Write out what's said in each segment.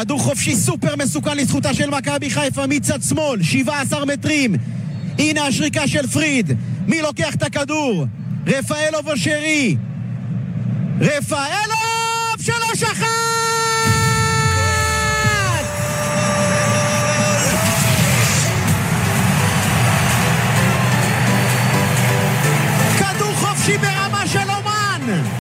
כדור חופשי סופר מסוכן לזכותה של מכבי חיפה מצד שמאל, 17 מטרים. הנה השריקה של פריד. מי לוקח את הכדור? רפאלוב או שרי? רפאלוב! שלוש אחת! כדור חופשי ברמה של אומן!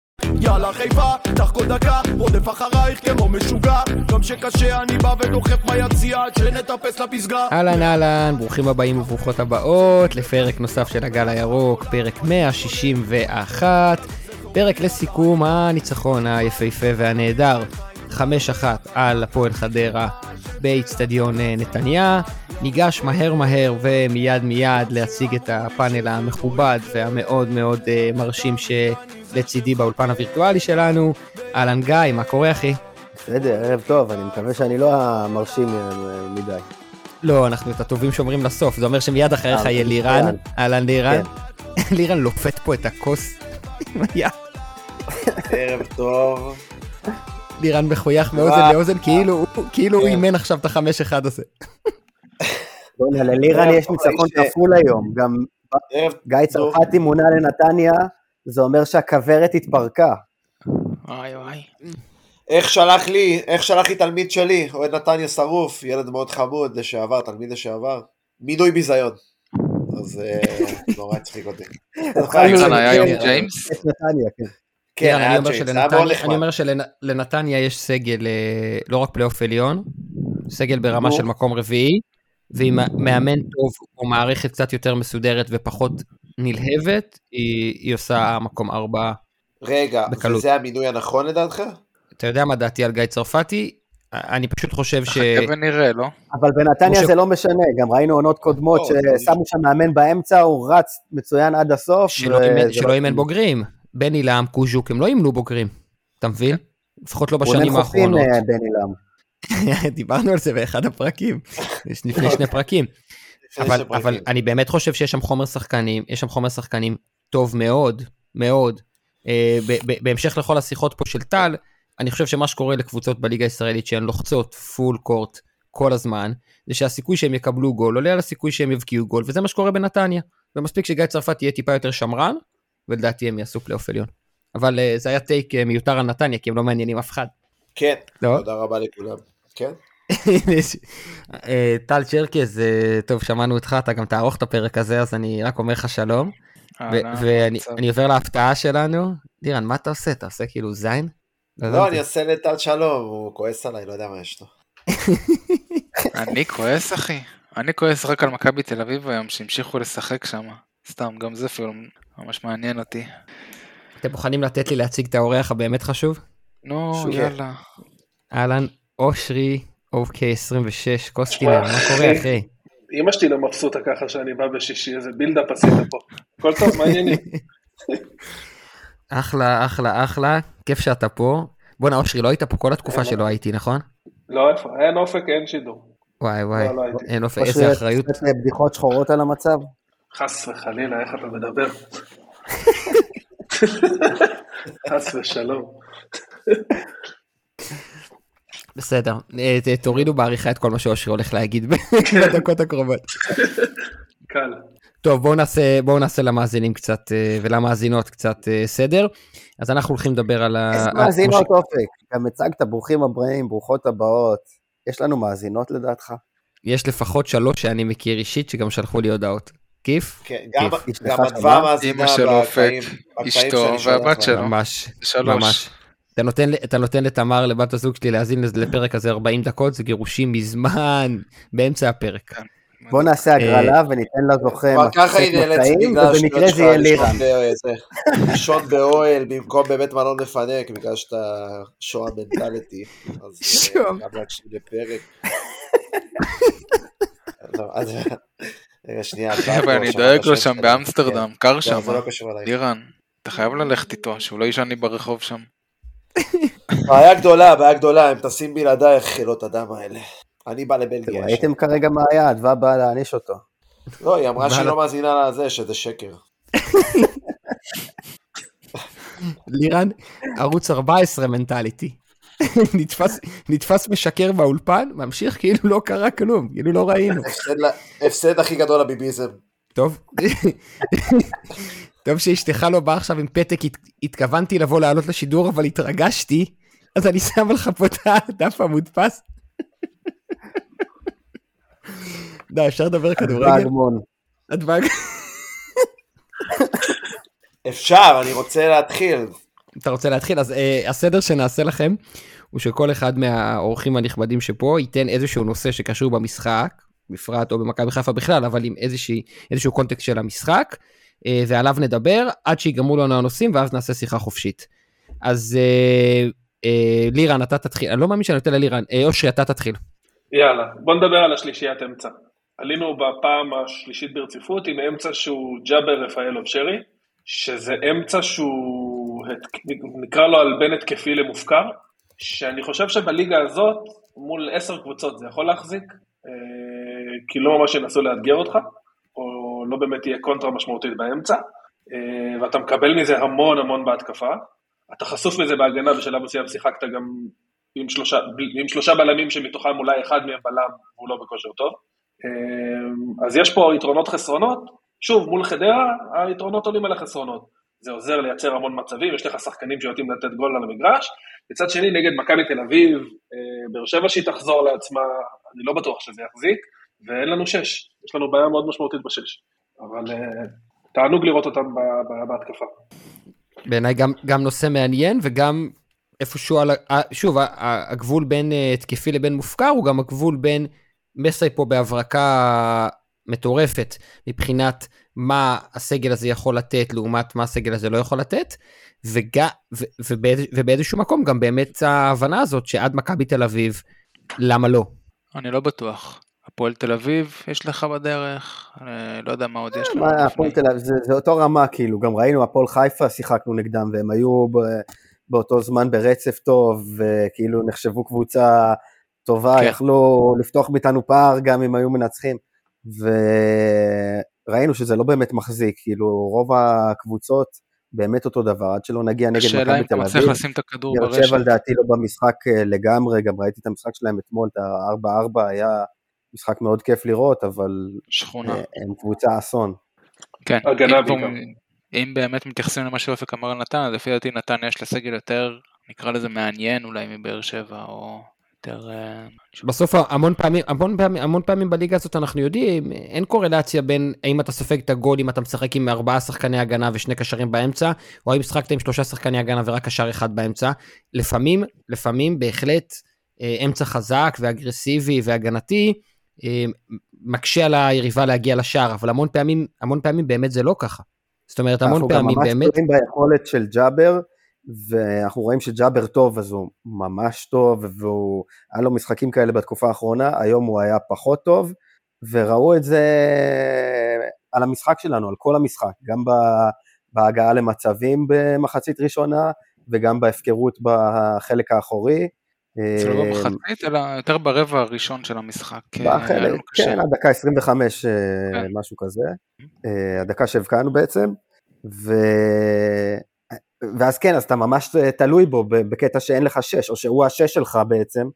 יאללה חיפה, כל דקה, רודף אחרייך כמו משוגע. גם שקשה אני בא ודוחף ביציע עד שנטפס לפסגה. אהלן אהלן, ברוכים הבאים וברוכות הבאות לפרק נוסף של הגל הירוק, פרק 161, פרק לסיכום הניצחון היפהפה והנהדר, 5-1 על הפועל חדרה באיצטדיון אה, נתניה. ניגש מהר מהר ומיד מיד להציג את הפאנל המכובד והמאוד מאוד אה, מרשים שלצידי באולפן הווירטואלי שלנו. אהלן גיא, מה קורה אחי? בסדר, ערב טוב, אני מקווה שאני לא המרשים מדי. לא, אנחנו את הטובים שומרים לסוף, זה אומר שמיד אחריך אה, יהיה לירן. מצוין. אהלן לירן. כן. לירן לופת פה את הכוס. עם היד. ערב טוב. לירן מחוייך מאוזן. לאוזן, כאילו הוא- כאילו כן. אימן עכשיו את החמש אחד הזה. ללירן יש ניצחון כפול היום, גם גיא צרפתי מונה לנתניה, זה אומר שהכוורת התפרקה. וואי וואי. איך שלח לי, איך שלח לי תלמיד שלי, אוהד נתניה שרוף, ילד מאוד חמוד, לשעבר, תלמיד לשעבר, מינוי ביזיון. אז אה, נורא הצחיק אותי. היה ג'יימס? כן. אני היה אומר ג'יימס, היה מאוד שלנתניה- נחמד. אני אומר שלנתניה יש סגל אה, לא רק פלייאוף עליון, סגל ברמה. של מקום רביעי, ועם מאמן טוב או מערכת קצת יותר מסודרת ופחות נלהבת, היא היא עושה מקום ארבע. רגע, בקלות. וזה המינוי הנכון לדעתך? אתה יודע מה דעתי על גיא צרפתי? אני פשוט חושב ש... חכה ונראה, לא? אבל בנתניה זה לא משנה, גם ראינו עונות קודמות לא, ששמו שם מאמן באמצע, הוא רץ מצוין עד הסוף. שלא אימן- לא- בוגרים. בני לעם, קוז'וק, הם לא אימנו בוגרים. אתה מבין? לפחות לא הוא בשנים חופים, האחרונות. אה, בני לם. דיברנו על זה באחד הפרקים, יש לפני שני פרקים. אבל. אבל אני באמת חושב שיש שם חומר שחקנים, יש שם חומר שחקנים טוב מאוד, מאוד. אה, ב- ב- בהמשך לכל השיחות פה של טל, אני חושב שמה שקורה לקבוצות בליגה הישראלית שהן לוחצות full court כל הזמן, זה שהסיכוי שהם יקבלו גול עולה על הסיכוי שהם יבקיעו גול, וזה מה שקורה בנתניה. ומספיק שגיא צרפתי יהיה טיפה יותר שמרן, ולדעתי הם יעשו פלייאוף עליון. אבל אה, זה היה take אה, מיותר על נתניה, כי הם לא מעניינים אף אחד. כן, לא? תודה רבה לכולם. כן? אה, טל צ'רקס, טוב, שמענו אותך, אתה גם תערוך את הפרק הזה, אז אני רק אומר לך שלום. ואני עובר להפתעה שלנו. לירן, מה אתה עושה? אתה עושה כאילו זין? לא, הבנתי. אני אעשה לטל שלום, הוא כועס עליי, לא יודע מה יש לו. אני כועס אחי. אני כועס רק על מכבי תל אביב היום שהמשיכו לשחק שם. סתם, גם זה אפילו ממש מעניין אותי. אתם מוכנים לתת לי להציג את האורח הבאמת חשוב? נו. יאללה. אהלן, אושרי, אוקיי 26, קוסטינר, מה קורה אחי? אמא שלי לא מבסוטה ככה שאני בא בשישי, איזה בילדאפ עשית פה. הכל טוב, מה העניינים? אחלה, אחלה, אחלה, כיף שאתה פה. בואנה אושרי, לא היית פה כל התקופה שלא הייתי, נכון? לא, איפה? אין אופק, אין שידור. וואי וואי, לא, לא הייתי. אין אופק, או איזה אחריות. שיש בדיחות שחורות על המצב. חס וחלילה, איך אתה מדבר? חס ושלום. בסדר, אה, תורידו בעריכה את כל מה שאושרי הולך להגיד בדקות הקרובות. קל. טוב בואו נעשה בואו נעשה למאזינים קצת אה, ולמאזינות קצת אה, סדר אז אנחנו הולכים לדבר על ה... איזה מאזינות ש- אופק, גם הצגת ברוכים הבאים, ברוכות הבאות. יש לנו מאזינות לדעתך? יש לפחות שלוש שאני מכיר אישית שגם שלחו לי הודעות. כיף? כן, גם- אדווה? מאזינה אמא של אופק, אשתו והבת. שלו. ממש, שלוש. ממש. אתה נותן, אתה נותן לתמר לבת הזוג שלי להאזין לפרק הזה 40 דקות זה גירושים מזמן באמצע הפרק. בוא נעשה הגרלה וניתן לזוכה בגלל ובמקרה זה יהיה לירן. לישון באוהל במקום בבית מלון מפנק בגלל שאתה שואה מנטליטי. אז אה, שואה. גם להקשיב לפרק. רגע שנייה. חבר'ה, אני דואג לו שם. באמסטרדם, כן. קר לא, שם. לא. לירן, אתה חייב ללכת איתו, שהוא לא יישן לי ברחוב שם. בעיה גדולה, בעיה גדולה, הם טסים בלעדייך חילות הדם האלה. אני בא לבלגיה. ראיתם כרגע מה היה, אדווה באה להעניש אותו. לא, היא אמרה שהיא בעל- לא מאזינה לזה, שזה שקר. לירן, ערוץ 14 מנטליטי. נתפס, נתפס משקר באולפן, ממשיך כאילו לא קרה כלום, כאילו לא ראינו. הפסד הכי גדול לביביזם. טוב, טוב שאשתך לא באה עכשיו עם פתק, הת- התכוונתי לבוא לעלות לשידור, אבל התרגשתי, אז אני שם לך פה את הדף המודפס. די, אפשר לדבר כדורגל? הדבק. אפשר, אני רוצה להתחיל. אתה רוצה להתחיל? אז uh, הסדר שנעשה לכם הוא שכל אחד מהאורחים הנכבדים שפה ייתן איזשהו נושא שקשור במשחק, בפרט או במכבי חיפה בכלל, אבל עם איזושהי, איזשהו קונטקסט של המשחק, ועליו נדבר עד שיגמרו לנו הנושאים ואז נעשה שיחה חופשית. אז uh, uh, לירן, אתה תתחיל, אני לא מאמין שאני נותן ללירן, uh, אושרי, אתה תתחיל. יאללה, בוא נדבר על השלישיית אמצע. עלינו בפעם השלישית ברציפות עם אמצע שהוא ג'אבר רפאלוב שרי, שזה אמצע שהוא, הת- נקרא לו על בין התקפי למופקר, שאני חושב שבליגה הזאת, מול עשר קבוצות זה יכול להחזיק, אה, כי לא ממש ינסו לאתגר אותך, לא באמת תהיה קונטרה משמעותית באמצע, אה, ואתה מקבל מזה המון המון בהתקפה. אתה חשוף מזה בהגנה, בשלב מסוים שיחקת גם עם שלושה, עם שלושה בלמים שמתוכם אולי אחד מהם בלם והוא לא בכושר טוב. אמ, אז יש פה יתרונות חסרונות, שוב, מול חדרה, היתרונות עולים על החסרונות. זה עוזר לייצר המון מצבים, יש לך שחקנים שיודעים לתת גול על המגרש. מצד שני, נגד מכבי תל אביב, אה, באר שבע שהיא תחזור לעצמה, אני לא בטוח שזה יחזיק, ואין לנו שש. יש לנו בעיה מאוד משמעותית בשש. אבל אה, תענוג לראות אותם בהתקפה. בעיניי גם, גם נושא מעניין וגם איפשהו על, שוב, הגבול בין אה, התקפי לבין מופקר הוא גם הגבול בין מסי פה בהברקה מטורפת מבחינת מה הסגל הזה יכול לתת לעומת מה הסגל הזה לא יכול לתת, וג, ו, ובאיז, ובאיזשהו מקום גם באמת ההבנה הזאת שעד מכבי תל אביב, למה לא? אני לא בטוח. הפועל תל אביב יש לך בדרך, אני לא יודע מה עוד יש לנו. מה, לפני. הפועל תל אביב, זה, אותו רמה, כאילו, גם ראינו, הפועל חיפה שיחקנו נגדם, והם היו באותו זמן ברצף טוב, וכאילו נחשבו קבוצה טובה, כן. יכלו לפתוח מאיתנו פער גם אם היו מנצחים, וראינו שזה לא באמת מחזיק, כאילו, רוב הקבוצות באמת אותו דבר, עד שלא נגיע נגד השאלה אם מכבי אתה תל מצליח אביב. לשים את הכדור ברשת. שבע לדעתי לא במשחק אה, לגמרי, גם ראיתי את המשחק שלהם אתמול, את ה-4-4, היה משחק מאוד כיף לראות, אבל שכונה. אה, הם קבוצה אסון. כן, הגנה בעיקר. אם באמת מתייחסים למה שאופק אמר על נתן, אז לפי דעתי נתן יש לה סגל יותר, נקרא לזה מעניין אולי מבאר שבע, או יותר... אה, בסוף המון פעמים, המון פעמים, המון פעמים בליגה הזאת אנחנו יודעים, אין קורלציה בין האם אתה סופג את הגול אם אתה משחק עם ארבעה שחקני הגנה ושני קשרים באמצע, או האם משחקת עם שלושה שחקני הגנה ורק קשר אחד באמצע. לפעמים, לפעמים בהחלט אה, אמצע חזק ואגרסיבי והגנתי, מקשה על היריבה להגיע לשער, אבל המון פעמים, המון פעמים באמת זה לא ככה. זאת אומרת, המון אנחנו פעמים גם ממש באמת, תלויים ביכולת של ג'אבר, ואנחנו רואים שג'אבר טוב, אז הוא ממש טוב, והוא, היה לו משחקים כאלה בתקופה האחרונה, היום הוא היה פחות טוב, וראו את זה על המשחק שלנו, על כל המשחק, גם ב- בהגעה למצבים במחצית ראשונה, וגם בהפקרות בחלק האחורי. זה לא אה, במחצית, אלא יותר ברבע הראשון של המשחק. אה, בחלק. כן, הדקה 25, אה, כן. משהו כזה, אה, הדקה שהבקענו בעצם, ו... ואז כן, אז אתה ממש תלוי בו בקטע שאין לך שש, או שהוא השש שלך בעצם,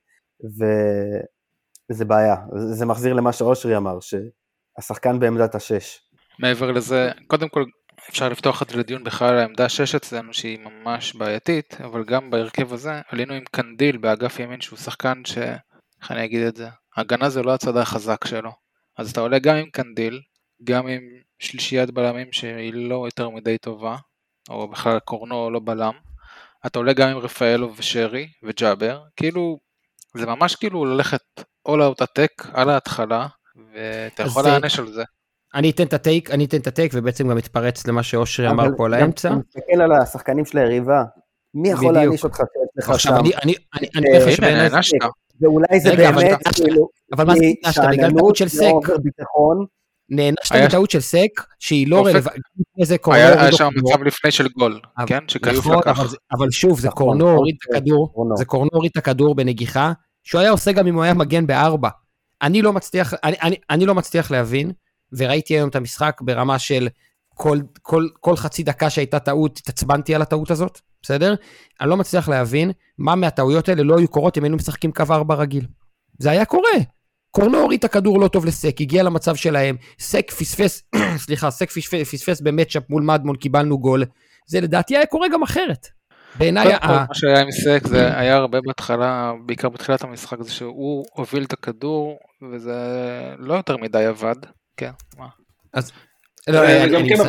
וזה בעיה, זה מחזיר למה שאושרי אמר, שהשחקן בעמדת השש. מעבר לזה, קודם כל אפשר לפתוח את זה לדיון בכלל על העמדה 6 אצלנו שהיא ממש בעייתית, אבל גם בהרכב הזה עלינו עם קנדיל באגף ימין שהוא שחקן ש... איך אני אגיד את זה? הגנה זה לא הצד החזק שלו. אז אתה עולה גם עם קנדיל, גם עם שלישיית בלמים שהיא לא יותר מדי טובה, או בכלל קורנו לא בלם. אתה עולה גם עם רפאלו ושרי וג'אבר, כאילו, זה ממש כאילו ללכת all out attack על ההתחלה, ואתה יכול זה- להענש על זה. אני אתן את הטייק, אני אתן את הטייק ובעצם גם מתפרץ למה שאושרי אמר פה על האמצע. אתה מסתכל על השחקנים של היריבה, מי יכול. להעניש אותך? עכשיו אני, אני, אני, אני אומר לך שבעיניי. ואולי זה באמת, כאילו, אבל מה זה נענשת? בגלל טעות של לא סק. נענשת בטעות של סק שהיא לא רלוונטית. היה שם. מצב לפני של גול, כן? שכיוף נכון, לקח. אבל, שוב, זה נכון, קורנו נכון, הוריד את זה הכדור, קורנו. זה קורנו הוריד את הכדור בנגיחה, שהוא היה עושה גם אם הוא היה מגן בארבע. אני לא מצליח, אני, אני, אני לא מצליח להבין, וראיתי היום את המשחק ברמה של כל, כל, כל חצי דקה שהייתה טעות, התעצבנתי על הטעות הזאת. בסדר? אני לא מצליח להבין מה מהטעויות האלה לא היו קורות אם היינו משחקים קו 4 רגיל. זה היה קורה. קורנו הוריד את הכדור לא טוב לסק, הגיע למצב שלהם, סק פספס, סליחה, סק פספס, פספס במצ'אפ מול מדמון, קיבלנו גול. זה לדעתי היה קורה גם אחרת. בעיניי, מה שהיה עם סק זה היה הרבה בהתחלה, בעיקר בתחילת המשחק, זה שהוא הוביל את הכדור, וזה לא יותר מדי עבד. כן, מה? לא, אני- כן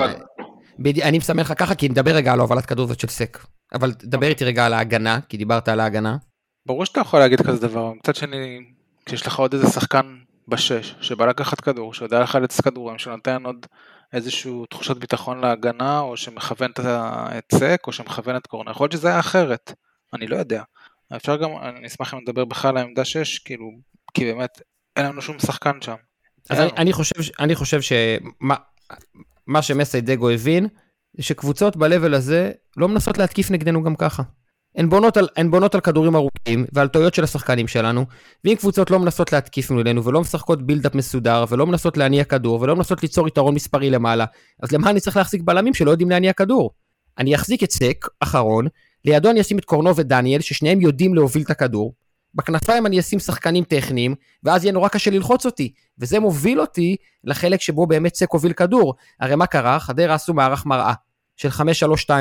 אני מסמן לך ככה, כי נדבר רגע על הובלת כדור הזאת של סק. אבל דבר איתי רגע על ההגנה, כי דיברת על ההגנה. ברור שאתה יכול להגיד כזה דבר, מצד שני, כשיש לך עוד איזה שחקן בשש, שבא לקחת כדור, שיודע לחלץ כדורים, שנותן עוד איזשהו תחושת ביטחון להגנה, או שמכוון את סק, או שמכוון את קורנה, יכול להיות שזה היה אחרת, אני לא יודע. אפשר גם, אני אשמח אם נדבר בכלל על העמדה 6, כאילו, כי באמת, אין לנו שום שחקן שם. אז אני. אני חושב, אני חושב שמה מה שמסיידגו הבין, שקבוצות ב-level הזה לא מנסות להתקיף נגדנו גם ככה. הן בונות, על, הן בונות על כדורים ארוכים ועל טעויות של השחקנים שלנו, ואם קבוצות לא מנסות להתקיף מולנו ולא משחקות בילדאפ מסודר ולא מנסות להניע כדור ולא מנסות ליצור יתרון מספרי למעלה, אז למה אני צריך להחזיק בלמים שלא יודעים להניע כדור? אני אחזיק את סק, אחרון, לידו אני אשים את קורנו ודניאל, ששניהם יודעים להוביל את הכדור, בכנפיים אני אשים שחקנים טכניים, ואז יהיה נורא קשה ללחוץ אותי, וזה מוביל אותי לחלק שבו באמת סק הוביל כדור. הרי מה קרה? חדרה עשו מערך מראה של 5-3-2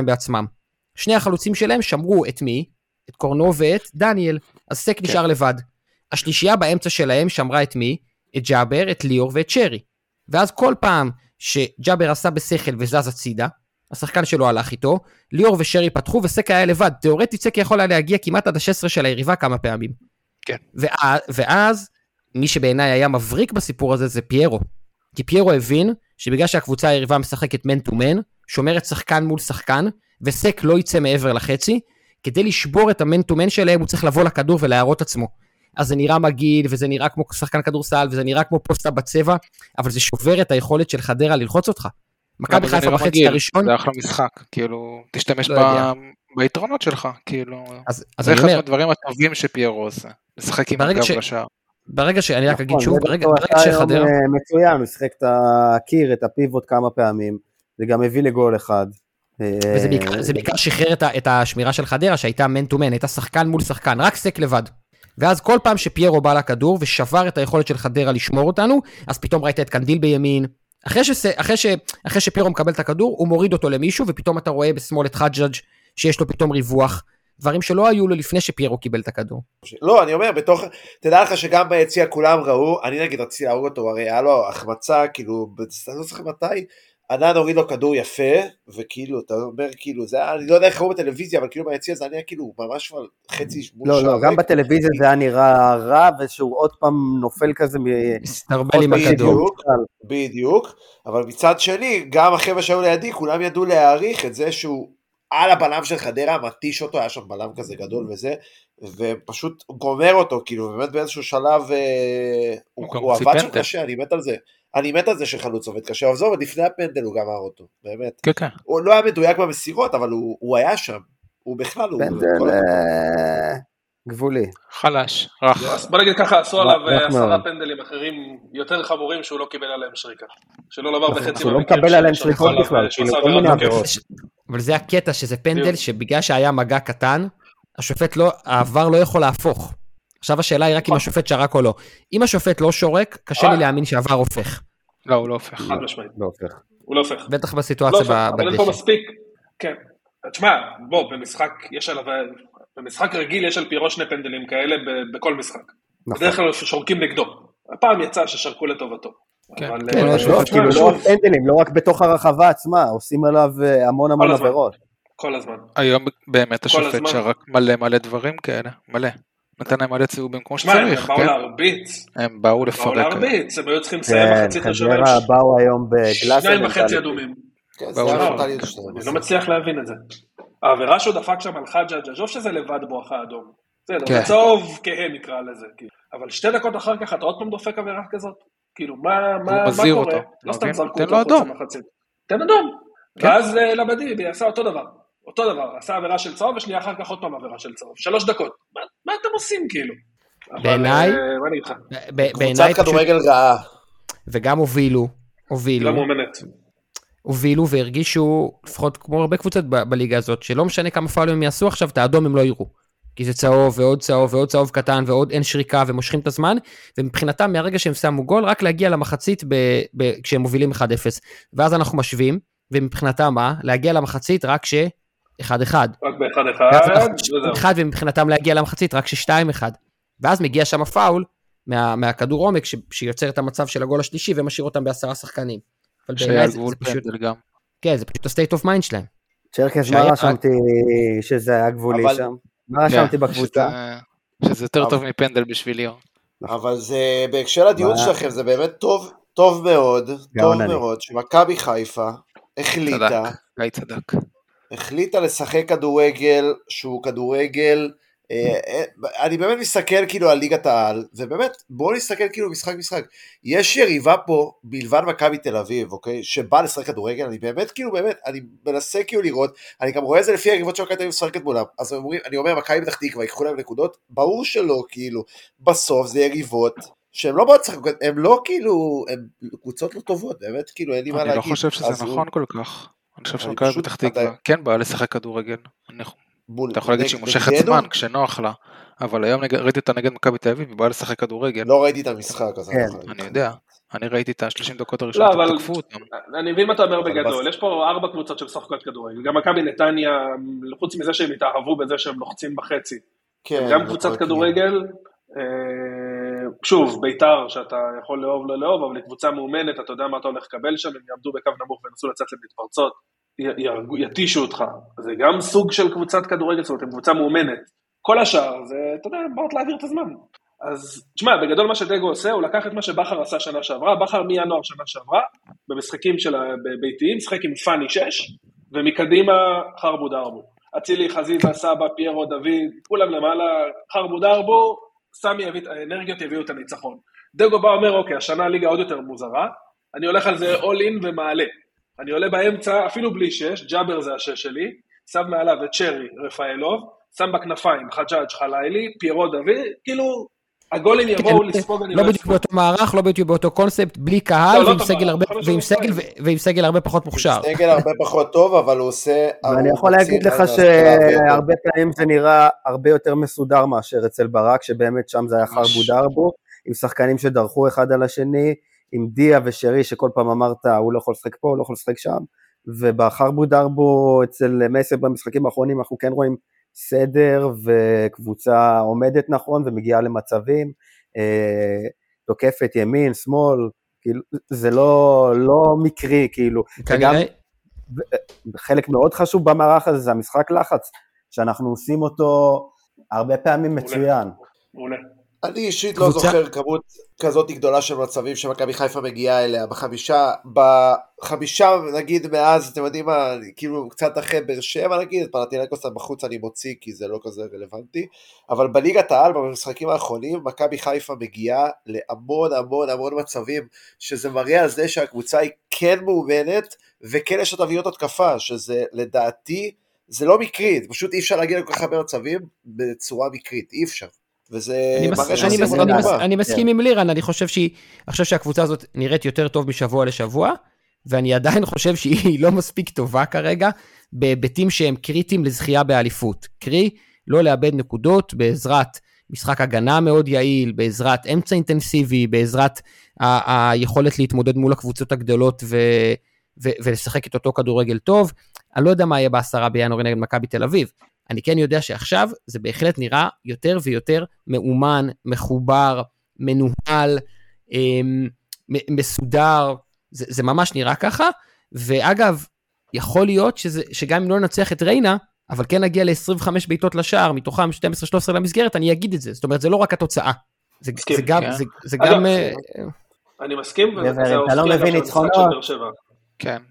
בעצמם. שני החלוצים שלהם שמרו את מי? את קורנו ואת דניאל. אז סק נשאר לבד. השלישייה באמצע שלהם שמרה את מי? את ג'אבר, את ליאור ואת שרי. ואז כל פעם שג'אבר עשה בשכל וזז הצידה, השחקן שלו הלך איתו, ליאור ושרי פתחו וסק היה לבד. תאורטית סק יכול היה להגיע כמעט עד ה-16 של היריבה כמה פעמים. כן. ואז, ואז מי שבעיניי היה מבריק בסיפור הזה זה פיירו. כי פיירו הבין שבגלל שהקבוצה היריבה משחקת man to man, שומרת שחקן מול שחקן, וסק לא יצא מעבר לחצי, כדי לשבור את ה man to man שלהם הוא צריך לבוא לכדור ולהראות עצמו. אז זה נראה מגעיל, וזה נראה כמו שחקן כדורסל, וזה נראה כמו פוסטה בצבע, אבל זה שובר את היכולת של חדרה ללחוץ אותך. מכבי חיפה נראה בחצי הראשון, זה אחלה משחק, כאילו, תשתמש לא ב-. ביתרונות שלך, כאילו, אז, אז זה אחד מהדברים הטובים שפיירו עושה, משחק עם ברגע הגב ש- לשער. ברגע שאני רק אגיד נכון, שוב, זה ברגע, שחדרה, אה, מצוין, הוא שיחק את הקיר, את הפיבוט כמה פעמים, זה גם הביא לגול אחד. וזה אה, בעיקר, זה בעיקר שחרר את השמירה של חדרה שהייתה מן טו מן, הייתה שחקן מול שחקן, רק סק לבד. ואז כל פעם שפיירו בא לכדור ושבר את היכולת של חדרה לשמור אותנו, אז פתאום ראית את קנדיל בימין. אחרי, שס, אחרי, ש, אחרי שפיירו מקבל את הכדור, הוא מוריד אותו למישהו, ופתאום אתה רואה בשמאל את חג'אג' שיש לו פתאום ריווח. דברים שלא היו לו לפני שפיירו קיבל את הכדור. לא, אני אומר, בתוך, תדע לך שגם ביציע כולם ראו, אני נגיד רציתי להרוג אותו, הרי היה לו החמצה, כאילו, ב- אני לא זוכר מתי, ענן הוריד לו כדור יפה, וכאילו, אתה אומר, כאילו, זה היה, אני לא יודע איך ראו בטלוויזיה, אבל כאילו ביציע זה היה כאילו ממש כבר חצי מול לא, לא, גם. בטלוויזיה זה היה נראה רע, ושהוא עוד פעם נופל כזה מ... מסתרבל עם. הכדור. בדיוק, אבל מצד שני, גם החבר'ה שהיו לידי, כולם ידעו להעריך את זה שהוא על הבלם של חדרה, מתיש אותו, היה שם בלם כזה גדול וזה, ופשוט גומר אותו, כאילו, באמת באיזשהו שלב, אה, הוא, הוא הוא עבד שם. קשה, אני מת על זה. אני מת על זה שחלוץ עובד קשה, עזוב, עוד לפני הפנדל הוא גמר אותו, באמת. כן, כן. הוא לא היה מדויק במסירות, אבל הוא, הוא היה שם. הוא בכלל, הוא... פנדל. אה, גבולי. חלש, רך. אז בוא נגיד ככה, עשו עליו אה, עשרה מאוד. פנדלים אחרים יותר חמורים שהוא לא קיבל עליהם שריקה. שלא לומר בחצי שהוא לא מקבל עליהם שריקות בכלל, כאילו. אבל זה הקטע שזה פנדל. שבגלל שהיה מגע קטן, השופט לא, העבר לא יכול להפוך. עכשיו השאלה היא רק אם השופט שרק או לא. אם השופט לא שורק, קשה לי אה. להאמין שהעבר הופך. לא, הוא לא הופך. חד משמעית, לא הופך. הוא לא הופך. בטח לא בסיטואציה הופך, ב- אבל אין פה בדשא. מספיק, כן. תשמע, בוא, במשחק יש עליו, במשחק רגיל יש על פירו שני פנדלים כאלה בכל משחק. נכון. בדרך כלל שורקים נגדו. הפעם יצא ששרקו לטובתו. כן. כן, אה, לא, לא, כאילו לא רק פנדלים, לא רק בתוך הרחבה עצמה, עושים עליו אה, המון המון כל הזמן. עבירות. כל הזמן. היום באמת השופט הזמן. שרק מלא מלא דברים כאלה, מלא. נתן להם מלא צהובים כמו תשמע, הם שצריך, באו כן? להרביץ, הם באו באו לפרק. להרביץ, הם היו צריכים לסיים כן, מחצית ראשונה עם חדרה באו היום בגלאסר. שניים וחצי. אדומים. כן, באו. אני לא מצליח להבין את זה. העבירה שהוא דפק שם על חג'אג' עזוב שזה לבד בואכה אדום. בסדר, כן. זה צהוב כהה נקרא לזה. כאילו. אבל שתי דקות אחר כך אתה עוד פעם דופק עבירה כזאת? כאילו, מה מה- מה מזהיר קורה? אותו, לא סתם? זרקו אותו לו החוצה אדום. מחצית. תן אדום. כן. ואז אה, לבדיבי עשה אותו דבר. אותו דבר, עשה עבירה של צהוב ושנייה אחר כך עוד פעם עבירה של צהוב. שלוש דקות. מה- מה אתם עושים כאילו? בעיניי- אה, מה אני איתך? ב- קבוצת כדורגל רעה. וגם הובילו, הובילו, לא מאומנת. הובילו והרגישו, לפחות כמו הרבה קבוצות ב- בליגה הזאת, שלא משנה כמה פאולים הם יעשו עכשיו, את האדום הם לא יראו. כי זה צהוב ועוד צהוב ועוד צהוב קטן ועוד אין שריקה ומושכים את הזמן, ומבחינתם מהרגע שהם שמו גול, רק להגיע למחצית ב- ב- כשהם מובילים 1-0. ואז אנחנו משווים, ומבחינתם מה? להגיע למחצית רק ש... 1-1. רק באחד אחד, וזהו. אחד ומבחינתם להגיע למחצית רק ש-2-1. ואז מגיע שם פאול מה, מהכדור עומק ש, שיוצר את המצב של הגול השלישי ומשאיר אותם בעשרה שחקנים. אבל בעיניי זה, זה פשוט, גם. כן, זה פשוט ה-state of mind שלהם. צ'רקס, מה רשמתי שזה היה גבולי אבל- שם? מה רשמתי כן, בקבוצה? שזה- שזה יותר אבל- טוב מפנדל בשבילי. אור. אבל זה, בהקשר לדיון מה? שלכם, זה באמת טוב, טוב מאוד, טוב אני. מאוד, שמכבי חיפה החליטה, צדק, גיא צדק. החליטה לשחק כדורגל שהוא כדורגל, אה, אה, אני באמת מסתכל כאילו על ליגת העל, ובאמת, בואו נסתכל כאילו משחק משחק. יש יריבה פה, מלבד מכבי תל אביב, אוקיי, שבאה לשחק כדורגל, אני באמת כאילו, באמת, אני מנסה כאילו לראות, אני גם רואה את זה לפי היריבות שמכבי תל אביב משחקת מולם, אז אומרים, אני אומר, מכבי פתח תקווה, ייקחו להם נקודות, ברור שלא, כאילו, בסוף זה יריבות. שהן לא באות לשחק, הן לא כאילו, הן קבוצות לא טובות, באמת, כאילו, אין לי מה אני להגיד. לא חושב שזה אז הוא- נכון כל כך. אני חושב שמכבי פתח תקווה כן באה לשחק כדורגל. אני- מול- אתה יכול להגיד שהיא מושכת? זמן כשנוח לה, אבל היום ראיתי אותה נגד מכבי תל אביב, היא באה לשחק כדורגל. לא ראיתי את המשחק, אז כן. אני לא אני. יודע. אני ראיתי את ה-30 דקות הראשונות, לא, אבל- תקפו אותם. אני מבין מה אתה אומר בגדול, בס- יש פה ארבע קבוצות שמשחקות כדורגל, גם מכבי נתניה, חוץ מזה שהם התאהבו בזה שהם לוחצים בחצי, כן, גם קבוצת כבר כדורגל, אה, שוב, ביתר שאתה יכול לאהוב לא לאהוב, אבל היא קבוצה מאומנת, אתה יודע מה אתה הולך לקבל שם, הם יעמדו בקו נמוך וינסו לצאת למתפרצות, יתישו אותך, זה גם סוג של קבוצת כדורגל, זאת אומרת, הם קבוצה מאומנת. כל השאר זה, אתה יודע, באות להעביר את הזמן. אז תשמע, בגדול מה שדגו עושה, הוא לקח את מה שבכר עשה שנה שעברה, בכר מינואר שנה שעברה, במשחקים של הביתיים, שיחק עם פאני 6, ומקדימה חרבו דרבו. אצילי, חזיזה, סבא, פיירו, דוד, כולם למעלה, חרבו דרבו, סמי יביא, האנרגיות יביאו את הניצחון. דגו בא אומר, אוקיי, השנה הליגה עוד יותר מוזרה, אני הולך על זה all in ומעלה. אני עולה באמצע, אפילו בלי שש, ג'אבר זה השש שלי, שם מעליו את צ'רי, רפאלוב, שם בכנפיים חג'אג' חלילי, פיירו דוד, כאילו, הגולים יבואו לספוג, אני לא לא בדיוק אספוג. באותו מערך, לא בדיוק באותו קונספט, בלי קהל לא, לא ועם סגל הרבה- פחות מוכשר. סגל הרבה פחות טוב, אבל הוא עושה... ואני יכול להגיד לך. שהרבה פעמים זה נראה הרבה יותר מסודר מאשר אצל ברק, שבאמת שם זה היה. חרבו דרבו, עם שחקנים שדרכו אחד על השני, עם דיה ושרי, שכל פעם אמרת, הוא לא יכול לשחק פה, הוא לא יכול לשחק שם, ובחרבו דרבו אצל מסר במשחקים האחרונים אנחנו כן רואים סדר וקבוצה עומדת נכון ומגיעה למצבים, אה, תוקפת ימין, שמאל, כאילו, זה לא, לא מקרי, כאילו, וגם כנראה, חלק מאוד חשוב במערך הזה זה המשחק לחץ, שאנחנו עושים אותו הרבה פעמים מצוין. מעולה. אני אישית לא זוכר כמות כזאת גדולה של מצבים שמכבי חיפה מגיעה אליה בחמישה, בחמישה נגיד מאז, אתם יודעים מה, כאילו קצת אחרי באר שבע נגיד, את פנטינקוס בחוץ אני מוציא כי זה לא כזה רלוונטי, אבל בליגת העל במשחקים האחרונים מכבי חיפה מגיעה להמון המון המון מצבים, שזה מראה על זה שהקבוצה היא כן מאומנת וכן יש לה תבניות התקפה, שזה לדעתי, זה לא מקרי, פשוט אי אפשר להגיע לכל כך הרבה מצבים בצורה מקרית, אי אפשר. וזה מראה שעושים עבודה אני מס- טובה. אני מסכים עם לירן, אני חושב שהיא, אני חושב שהקבוצה הזאת נראית יותר טוב משבוע לשבוע, ואני עדיין חושב שהיא לא מספיק טובה כרגע, בהיבטים שהם קריטיים לזכייה באליפות. קרי, לא לאבד נקודות בעזרת משחק הגנה מאוד יעיל, בעזרת אמצע אינטנסיבי, בעזרת ה- היכולת להתמודד מול הקבוצות הגדולות ו... ו- ולשחק את אותו כדורגל טוב. אני לא יודע מה יהיה בעשרה בינואר נגד מכבי תל אביב. אני כן יודע שעכשיו זה בהחלט נראה יותר ויותר מאומן, מחובר, מנוהל, אמ, מסודר, זה, זה ממש נראה ככה. ואגב, יכול להיות שזה, שגם אם לא ננצח את ריינה, אבל כן נגיע ל-25 בעיטות לשער, מתוכם 12-13 למסגרת, אני אגיד את זה. זאת אומרת, זה לא רק התוצאה. זה, מסכים, זה גם, כן. זה, זה אגב, גם, אה, אני מסכים, וזה אתה לא מבין ניצחונות. למשחק של באר שבע. כן.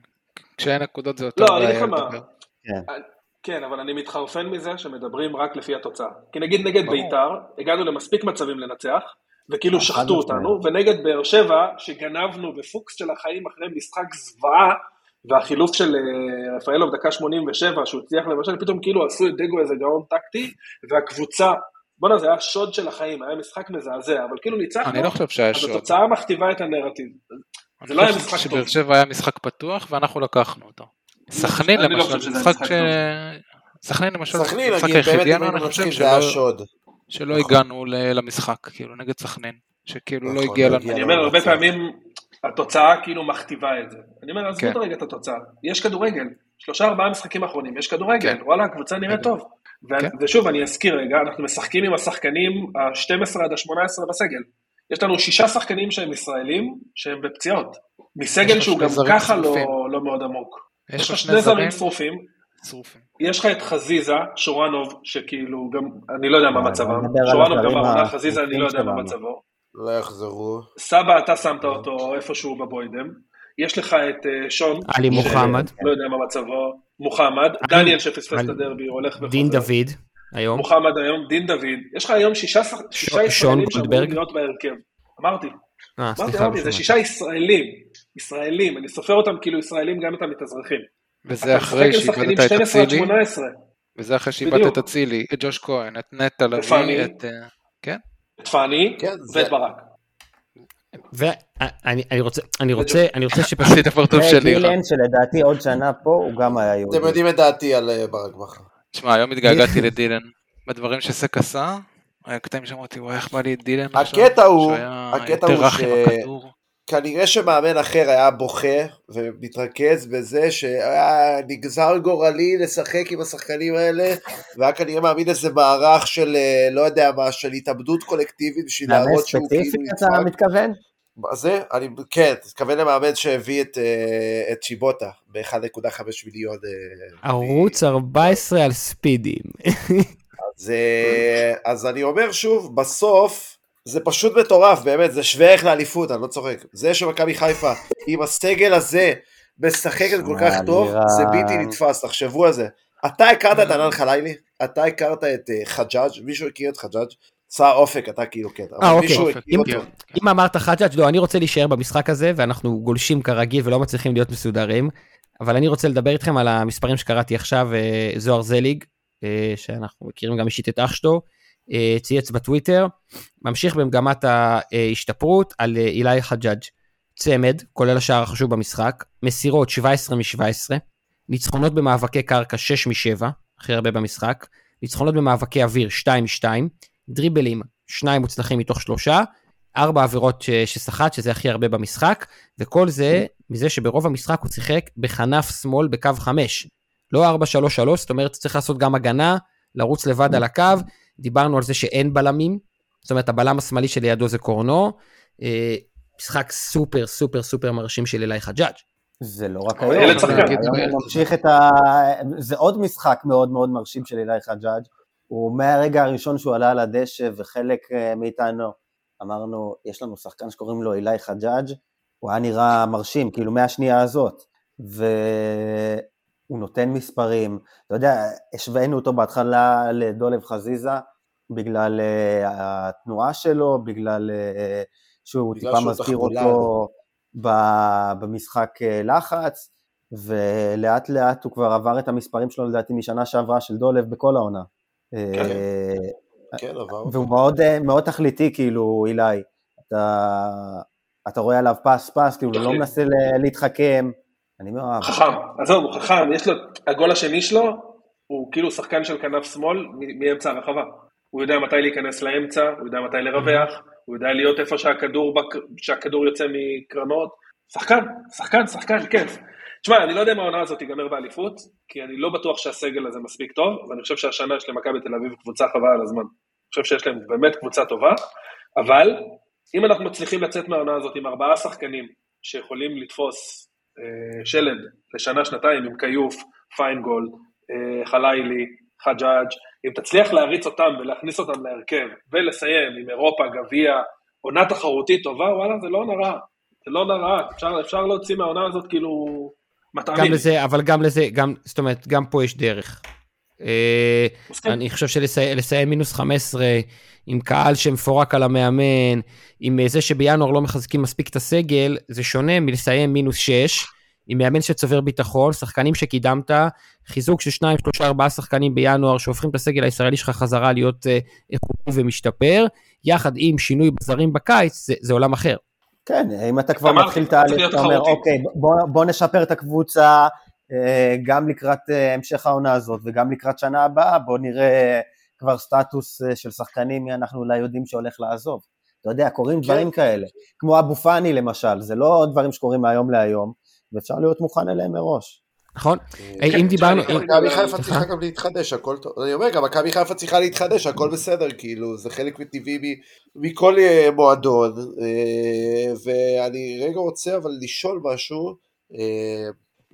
כשאין נקודות זה יותר לא, אני אגיד לך מה. כן, אבל אני מתחרפן מזה שמדברים רק לפי התוצאה. כי נגיד נגד. ביתר, הגענו למספיק מצבים לנצח, וכאילו שחטו. אותנו, ונגד באר שבע, שגנבנו בפוקס של החיים אחרי משחק זוועה, והחילוף של אה, רפאלוב דקה 87, שהוא הצליח לבשל, פתאום כאילו עשו את דגו איזה גאון טקטי, והקבוצה בואנה, זה היה שוד של החיים, היה משחק מזעזע, אבל כאילו ניצחנו, אני לא חושב שהיה אז שוד. התוצאה מכתיבה את הנרטיב. זה לא היה משחק שבאר טוב. שבע היה משחק פתוח ואנחנו לקחנו אותו. סכנין לא למשל, חושב שזה משחק משחק ש... טוב. סכנין למשל, סכנין, המשחק היחידי, אני היינו חושב שלא- נכון. הגענו ל- למשחק, כאילו נגד סכנין, שכאילו לא נכון, הגיע לא לנו. אני אומר, הרבה. פעמים התוצאה כאילו מכתיבה את זה. אני אומר, עזבו כן. את רגע את התוצאה. יש כדורגל, שלושה ארבעה משחקים אחרונים, יש כדורגל, כן. וואלה, הקבוצה נראית טוב. ו- כן. ושוב, אני אזכיר רגע, אנחנו משחקים עם השחקנים ה-12 עד ה-18 בסגל. יש לנו שישה שחקנים שהם ישראלים, שהם בפציעות. מסגל שהוא גם ככה לא. לא מאוד עמוק. יש לך שני זרים שרופים, שרופים. יש לך את חזיזה, שורנוב, שכאילו גם, אני לא יודע מה על שורנוב גם בעונה, חזיזה אני לא יודע מה. מצבו. לא יחזרו. סבא, אתה שמת אותו איפשהו בבוידם. יש לך את אה, שון. עלי מוחמד. לא יודע מה מצבו. מוחמד. דניאל שפספס את הדרבי, הולך וחוזר. דין דוד, היום. מוחמד היום, דין דוד. יש לך היום שישה שח- שישה שון ישראלים שאמורים? להיות בהרכב. אמרתי. אה, אמרתי, סליחה. אמרתי, זה שישה ישראלים. ישראלים. אני סופר אותם כאילו ישראלים גם את המתאזרחים. וזה אחרי שאיבדת את 12 עד אצילי, 18. וזה אחרי שאיבדת. את אצילי, את ג'וש כהן, את נטע. לביא, את... אה, כן? את פאני כן, זה- ואת ברק. ואני אני רוצה, אני רוצה, אני רוצה שפשוט... עשית פרטוב שלי. רם. וגילן, שלדעתי עוד שנה פה, הוא גם היה יהודי. אתם יודעים את דעתי על אה, ברק בכר. תשמע, היום התגעגעתי לדילן. בדברים שסק עשה, היה קטעים שאמרתי, וואי, איך בא לי את דילן עכשיו? הקטע הוא- הקטע הוא רך עם ש- הכדור. כנראה שמאמן אחר היה בוכה ומתרכז בזה שהיה נגזר גורלי לשחק עם השחקנים האלה והיה כנראה מאמין איזה מערך של אה, לא יודע מה, של התאבדות קולקטיבית בשביל מאמן להראות שהוא ספציפי כאילו אתה יצחק. מתכוון? מה זה? אני, כן, תתכוון למאמן שהביא את, אה, את שיבוטה ב-1.5 מיליון. אה, ערוץ 14 על ספידים. אז, אה, אז אני אומר שוב, בסוף זה פשוט מטורף, באמת, זה שווה ערך לאליפות, אני לא צוחק. זה שמכבי חיפה עם הסגל הזה משחקת כל כך טוב. זה בלתי נתפס, תחשבו על זה. אתה הכרת את ענן חלילי? אתה הכרת את אה, חג'אג'? מישהו הכיר את חג'אג'? סע אופק, אתה כאילו כן. אבל אה, אוקיי. מישהו אופק, הכיר אם- אותו? אם אמרת חג'אג', לא, אני רוצה להישאר במשחק הזה, ואנחנו גולשים כרגיל ולא מצליחים להיות מסודרים, אבל אני רוצה לדבר איתכם על המספרים שקראתי עכשיו, אה, זוהר זליג, שאנחנו מכירים גם אישית את אח שלו, אה, צייץ בטוויטר, ממשיך במגמת ההשתפרות על אה, אילי חג'אג'. צמד, כולל השער החשוב במשחק, מסירות 17 מ-17, ניצחונות במאבקי קרקע 6 מ-7, הכי הרבה במשחק, ניצחונות במאבקי אוויר 2 מ-2, דריבלים, שניים מוצלחים מתוך שלושה, ארבע עבירות ש- שסחט, שזה הכי הרבה במשחק, וכל זה מזה שברוב המשחק הוא שיחק בכנף שמאל בקו 5, לא 4-3-3, זאת אומרת צריך לעשות גם הגנה, לרוץ לבד על הקו, דיברנו על זה שאין בלמים, זאת אומרת הבלם השמאלי שלידו זה קורנו, אה, משחק סופר סופר סופר מרשים של אילי חג'אג'. זה לא רק היום, הוא ממשיך את ה... זה עוד משחק מאוד מאוד מרשים של אילי חג'אג'. הוא מהרגע הראשון שהוא עלה על הדשא וחלק אה, מאיתנו אמרנו, יש לנו שחקן שקוראים לו אילי חג'אג', הוא היה נראה מרשים, כאילו מהשנייה הזאת. והוא נותן מספרים, אתה יודע, השווינו אותו בהתחלה לדולב חזיזה, בגלל uh, התנועה שלו, בגלל uh, שהוא בגלל טיפה שהוא מזכיר. אותו ב- במשחק uh, לחץ, ולאט לאט הוא כבר עבר את המספרים שלו לדעתי משנה שעברה של דולב בכל העונה. אה, כן, עבר. והוא מאוד, אה, מאוד תכליתי, כאילו, אילי. אתה, אתה רואה עליו פס פס, כאילו, הוא לא תכלית. מנסה להתחכם. אני מאוהב. חכם, עזוב, הוא חכם, יש לו, הגול השני שלו, הוא כאילו שחקן של כנף שמאל מאמצע הרחבה. הוא יודע מתי להיכנס לאמצע, הוא יודע מתי לרווח, הוא יודע להיות איפה שהכדור, בק- שהכדור יוצא מקרנות. שחקן, שחקן, שחקן, כיף. תשמע, אני לא יודע אם העונה הזאת תיגמר באליפות, כי אני לא בטוח שהסגל הזה מספיק טוב, ואני חושב שהשנה יש למכבי תל אביב קבוצה חבל על הזמן. אני חושב שיש להם באמת קבוצה טובה, אבל אם אנחנו מצליחים לצאת מהעונה הזאת עם ארבעה שחקנים שיכולים לתפוס אה, שלד לשנה, שנתיים עם כיוף, פיינגולד, אה, חלילי, חג'אג', אם תצליח להריץ אותם ולהכניס אותם להרכב ולסיים עם אירופה, גביע, עונה תחרותית טובה, וואלה, זה לא נורא. זה לא נורא, אפשר, אפשר להוציא מהעונה הזאת כאילו מטעמים. גם לזה, אבל גם לזה, גם, זאת אומרת, גם פה יש דרך. אה, מסכים. אני חושב שלסיים מינוס 15 עם קהל שמפורק על המאמן, עם אה, זה שבינואר לא מחזקים מספיק את הסגל, זה שונה מלסיים מינוס 6 עם מאמן שצובר ביטחון, שחקנים שקידמת, חיזוק של שניים, שלושה, ארבעה שחקנים בינואר שהופכים את הסגל הישראלי שלך חזרה להיות uh, איכותי ומשתפר, יחד עם שינוי בזרים בקיץ, זה, זה עולם אחר. כן, אם אתה כבר מתחיל תהליך, אתה אומר. אוקיי, בוא, בוא נשפר את הקבוצה אה, גם לקראת אה, המשך העונה הזאת וגם לקראת שנה הבאה, בוא נראה כבר סטטוס אה, של שחקנים מי אנחנו אולי יודעים שהולך לעזוב. אתה יודע, קורים דברים כאלה, כמו אבו פאני למשל, זה לא דברים שקורים מהיום להיום, ואפשר להיות מוכן אליהם מראש. נכון? כן, אם דיברנו... מכבי חיפה? צריכה גם להתחדש, הכל טוב. אני אומר, גם מכבי חיפה צריכה להתחדש, הכל בסדר, כאילו, זה חלק טבעי מ- מכל אה, מועדון. אה, ואני רגע רוצה אבל לשאול משהו.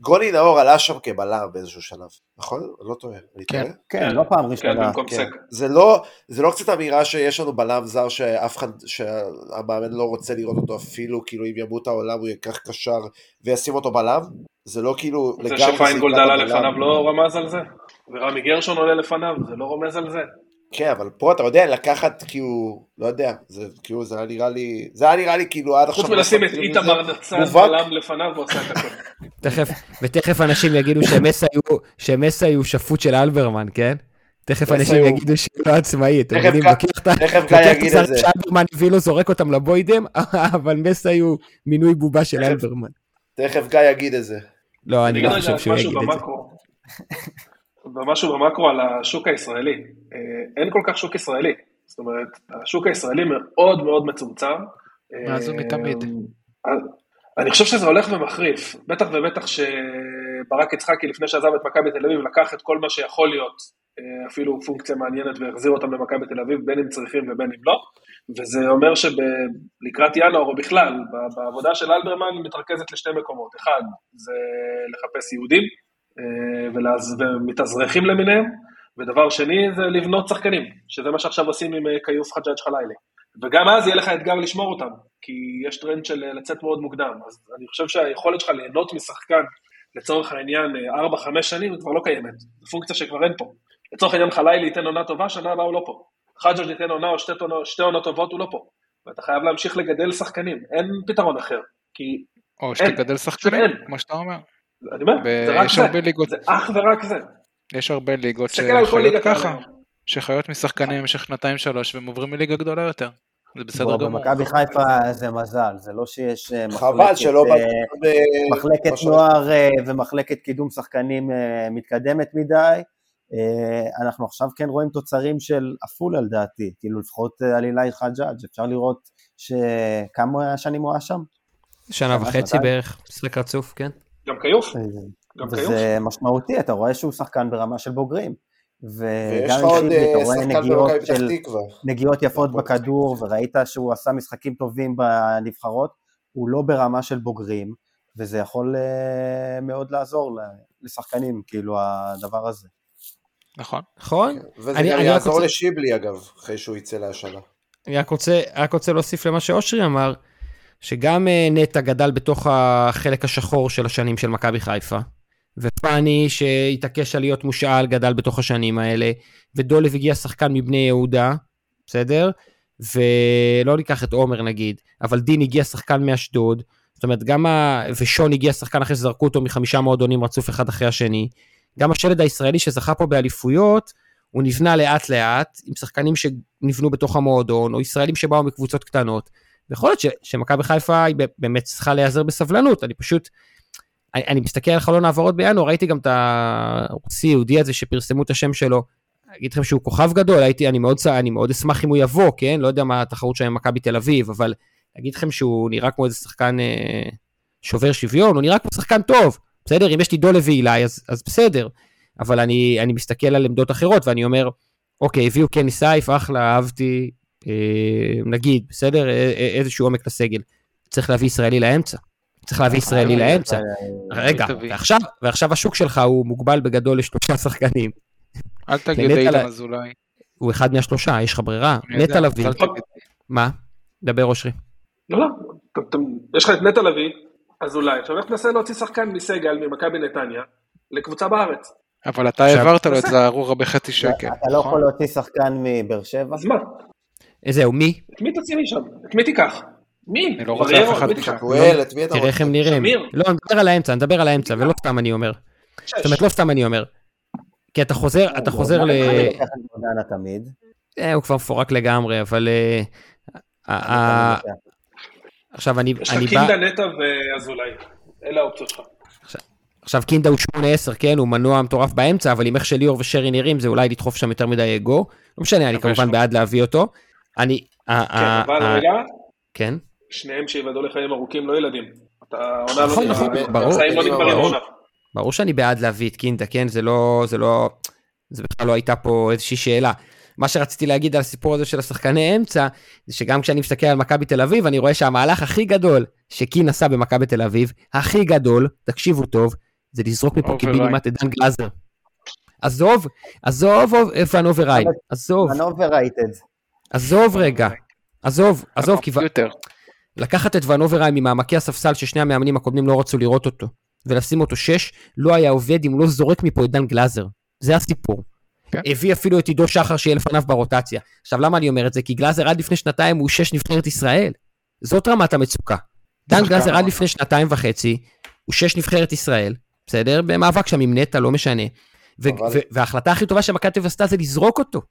גוני נאור עלה שם כבלם באיזשהו שלב, נכון? לא טועה. כן. כן, לא פעם כן, ראשונה. כן. זה לא, זה לא קצת אמירה שיש לנו בלם זר שאף אחד, שהמאמן לא רוצה לראות אותו אפילו, כאילו אם ימות העולם הוא ייקח קשר וישים אותו בלם? זה לא כאילו זה לגמרי שפיינגולד סיבת עלה. לפניו לא רמז על זה? ורמי גרשון עולה לפניו, זה לא רומז על זה? כן, אבל פה אתה יודע, לקחת כאילו, לא יודע, זה כאילו, זה היה נראה לי, זה היה נראה לי כאילו עד עכשיו... חוץ מלשים את איתמר נצן. בלם לפניו ועושה את הכל. תכף, ותכף אנשים יגידו שמסי הוא, שמסי הוא שפוט של אלברמן, כן? תכף אנשים יגידו שהוא לא עצמאי, אתם תכף? גיא- יגיד את זה. שאלברמן הביא לו, זורק אותם לבוידם, אבל מסי הוא מינוי בובה של. אלברמן. תכף גיא יגיד את זה. לא, אני לא חושב שהוא יגיד את זה. במקרו. משהו במקרו על השוק הישראלי. אה, אין כל כך שוק ישראלי. זאת אומרת, השוק הישראלי מאוד מאוד מצומצם. מאז אה, ומתמיד. אני חושב שזה הולך ומחריף, בטח ובטח שברק יצחקי לפני שעזב את מכבי תל אביב לקח את כל מה שיכול להיות, אה, אפילו פונקציה מעניינת והחזיר אותם למכבי תל אביב, בין אם צריכים ובין אם לא, וזה אומר שלקראת ינואר או בכלל, בעבודה של אלברמן מתרכזת לשתי מקומות, אחד זה לחפש יהודים אה, ומתאזרחים למיניהם, ודבר שני זה לבנות שחקנים, שזה מה שעכשיו עושים עם אה, כיוף חג'אג' חלילי. וגם אז יהיה לך אתגר לשמור אותם, כי יש טרנד של אה, לצאת מאוד מוקדם. אז אני חושב שהיכולת שלך ליהנות משחקן, לצורך העניין 4-5 שנים, כבר לא קיימת. זו פונקציה שכבר אין פה. לצורך העניין חלילי ייתן עונה טובה, שנה הבאה הוא לא פה. חג'אג' ייתן עונה או שתי, עונות- שתי עונות טובות, הוא לא פה. ואתה חייב להמשיך לגדל שחקנים, אין פתרון אחר. כי, או שתגדל שחקנים. כמו שאתה אומר. אני אומר, זה רק יש זה. הרבה ליגות. זה אך ורק זה. יש הרבה ליגות שחיות ככה. שחיות משחקנים במשך שנתיים שלוש והם עוברים מליגה גדולה יותר. זה בסדר גמור. במכבי חיפה זה מזל, זה לא שיש אה, מחלקת, שלא... אה, ב- מחלקת נוער אה, ומחלקת קידום שחקנים אה, מתקדמת מדי. אה, אנחנו עכשיו כן רואים תוצרים של עפולה לדעתי, כאילו לפחות אה, על אילי חג'אג', אפשר לראות שכמה שנים הוא היה שם? שנה וחצי. בערך, משחק רצוף, כן? גם כיוף, גם כיוף. וזה משמעותי, אתה רואה שהוא שחקן ברמה של בוגרים. ויש וגם עוד עם פיזי, אה, אתה רואה נגיעות של, תקווה. נגיעות יפות פתח בכדור, וראית שהוא עשה משחקים טובים בנבחרות, הוא לא ברמה של בוגרים, וזה יכול אה, מאוד לעזור ל- לשחקנים, כאילו, הדבר הזה. נכון. נכון? וזה אני- גם אני יעזור רוצה- לשיבלי אגב, אחרי שהוא יצא להשאלה. אני רק רוצה, רק רוצה להוסיף למה שאושרי אמר, שגם אה, נטע גדל בתוך החלק השחור של השנים של מכבי חיפה, ופאני שהתעקש על להיות מושאל גדל בתוך השנים האלה, ודולב הגיע שחקן מבני יהודה, בסדר? ולא ניקח את עומר נגיד, אבל דין הגיע שחקן מאשדוד, זאת אומרת גם ה... ושון הגיע שחקן אחרי שזרקו אותו מחמישה מועדונים רצוף אחד אחרי השני. גם השלד הישראלי שזכה פה באליפויות, הוא נבנה לאט לאט, עם שחקנים שנבנו בתוך המועדון, או ישראלים שבאו מקבוצות קטנות. ויכול להיות שמכבי חיפה היא באמת צריכה להיעזר בסבלנות, אני פשוט, אני, אני מסתכל על חלון העברות בינואר, ראיתי גם את הרוסי יהודי הזה שפרסמו את השם שלו, אגיד לכם שהוא כוכב גדול, הייתי, אני מאוד, אני מאוד אשמח אם הוא יבוא, כן? לא יודע מה התחרות שם עם מכבי תל אביב, אבל אגיד לכם שהוא נראה כמו איזה שחקן אה, שובר שוויון, הוא נראה כמו שחקן טוב, בסדר? אם יש לי דולב ואילי, אז, אז בסדר. אבל אני, אני מסתכל על עמדות אחרות ואני אומר, אוקיי, הביאו קני סייף, אחלה, אהבתי, אה, נגיד, בסדר? א- א- איזשהו עומק לסגל. צריך להביא ישראלי לאמצע. צריך להביא ישראלי לאמצע. רגע. ועכשיו, ועכשיו השוק שלך הוא מוגבל בגדול לשלושה שחקנים. אל תגיד איתן ל- אזולאי. הוא אחד מהשלושה, יש לך ברירה. נטע לביא. מה? דבר אושרי. לא, לא, יש לך את נטע לביא, אזולאי, עכשיו איך תנסה להוציא שחקן מסגל ממכבי נתניה לקבוצה בארץ? אבל אתה העברת לו את זערורה בחצי שקל. אתה לא נכון? יכול להוציא שחקן מבאר שבע? אז מה? זהו, מי? את מי תוציא משם? את מי תיקח? מי? אני לא רוצה? אף אחד? חתואל, את מי אתה תראה איך הם נראים. לא, אני מדבר על האמצע, אני מדבר על האמצע, ולא סתם אני אומר. זאת אומרת, לא סתם אני אומר. כי אתה חוזר, אתה חוזר ל... אני לוקח את גורדנה תמיד. אה, הוא כבר מפורק לגמרי, אבל... אה, אני. עכשיו אני יש אני לך בא... קינדה נטע ואזולאי. אלה האופציות שלך. עכשיו קינדה הוא 8-10, כן, הוא מנוע מטורף באמצע, אבל עם איך שליאור ושרי נראים, זה אולי לדחוף שם יותר מדי אגו. לא משנה, אני יש כמובן בעד להביא אותו. אני... ה- כן, ה- אבל ה- רגע, כן, שניהם שיוודאו לחיים ארוכים, לא ילדים. נכון, לא נכון, נגמרת. ברור. ברור. שאני בעד להביא את קינדה, כן? זה לא... זה לא... זה בכלל לא הייתה פה איזושהי שאלה. מה שרציתי להגיד על הסיפור הזה של השחקני אמצע, זה שגם כשאני מסתכל על מכבי תל אביב, אני רואה שהמהלך הכי גדול שקין עשה במכבי תל אביב, הכי גדול, תקשיבו טוב, זה לזרוק מפה. קיבינימט את דן גלאזר. עזוב, עזוב ון אוברים, עזוב, אני overrated. עזוב רגע, עזוב, עזוב, כי יותר. לקחת את ון אוברים ממעמקי הספסל ששני המאמנים הקודמים לא רצו לראות אותו, ולשים אותו שש, לא היה עובד אם הוא לא זורק מפה את דן גלאזר. זה הסיפור. כן. הביא אפילו את עידו שחר שיהיה לפניו ברוטציה. עכשיו, למה אני אומר את זה? כי גלאזר עד לפני שנתיים הוא שש נבחרת ישראל. זאת רמת המצוקה. דן גלאזר עד. לפני שנתיים וחצי, הוא שש נבחרת ישראל, בסדר? במאבק שם עם נטע, לא משנה. וההחלטה הכי טובה שמכבי תל אביב עשתה זה לזרוק אותו.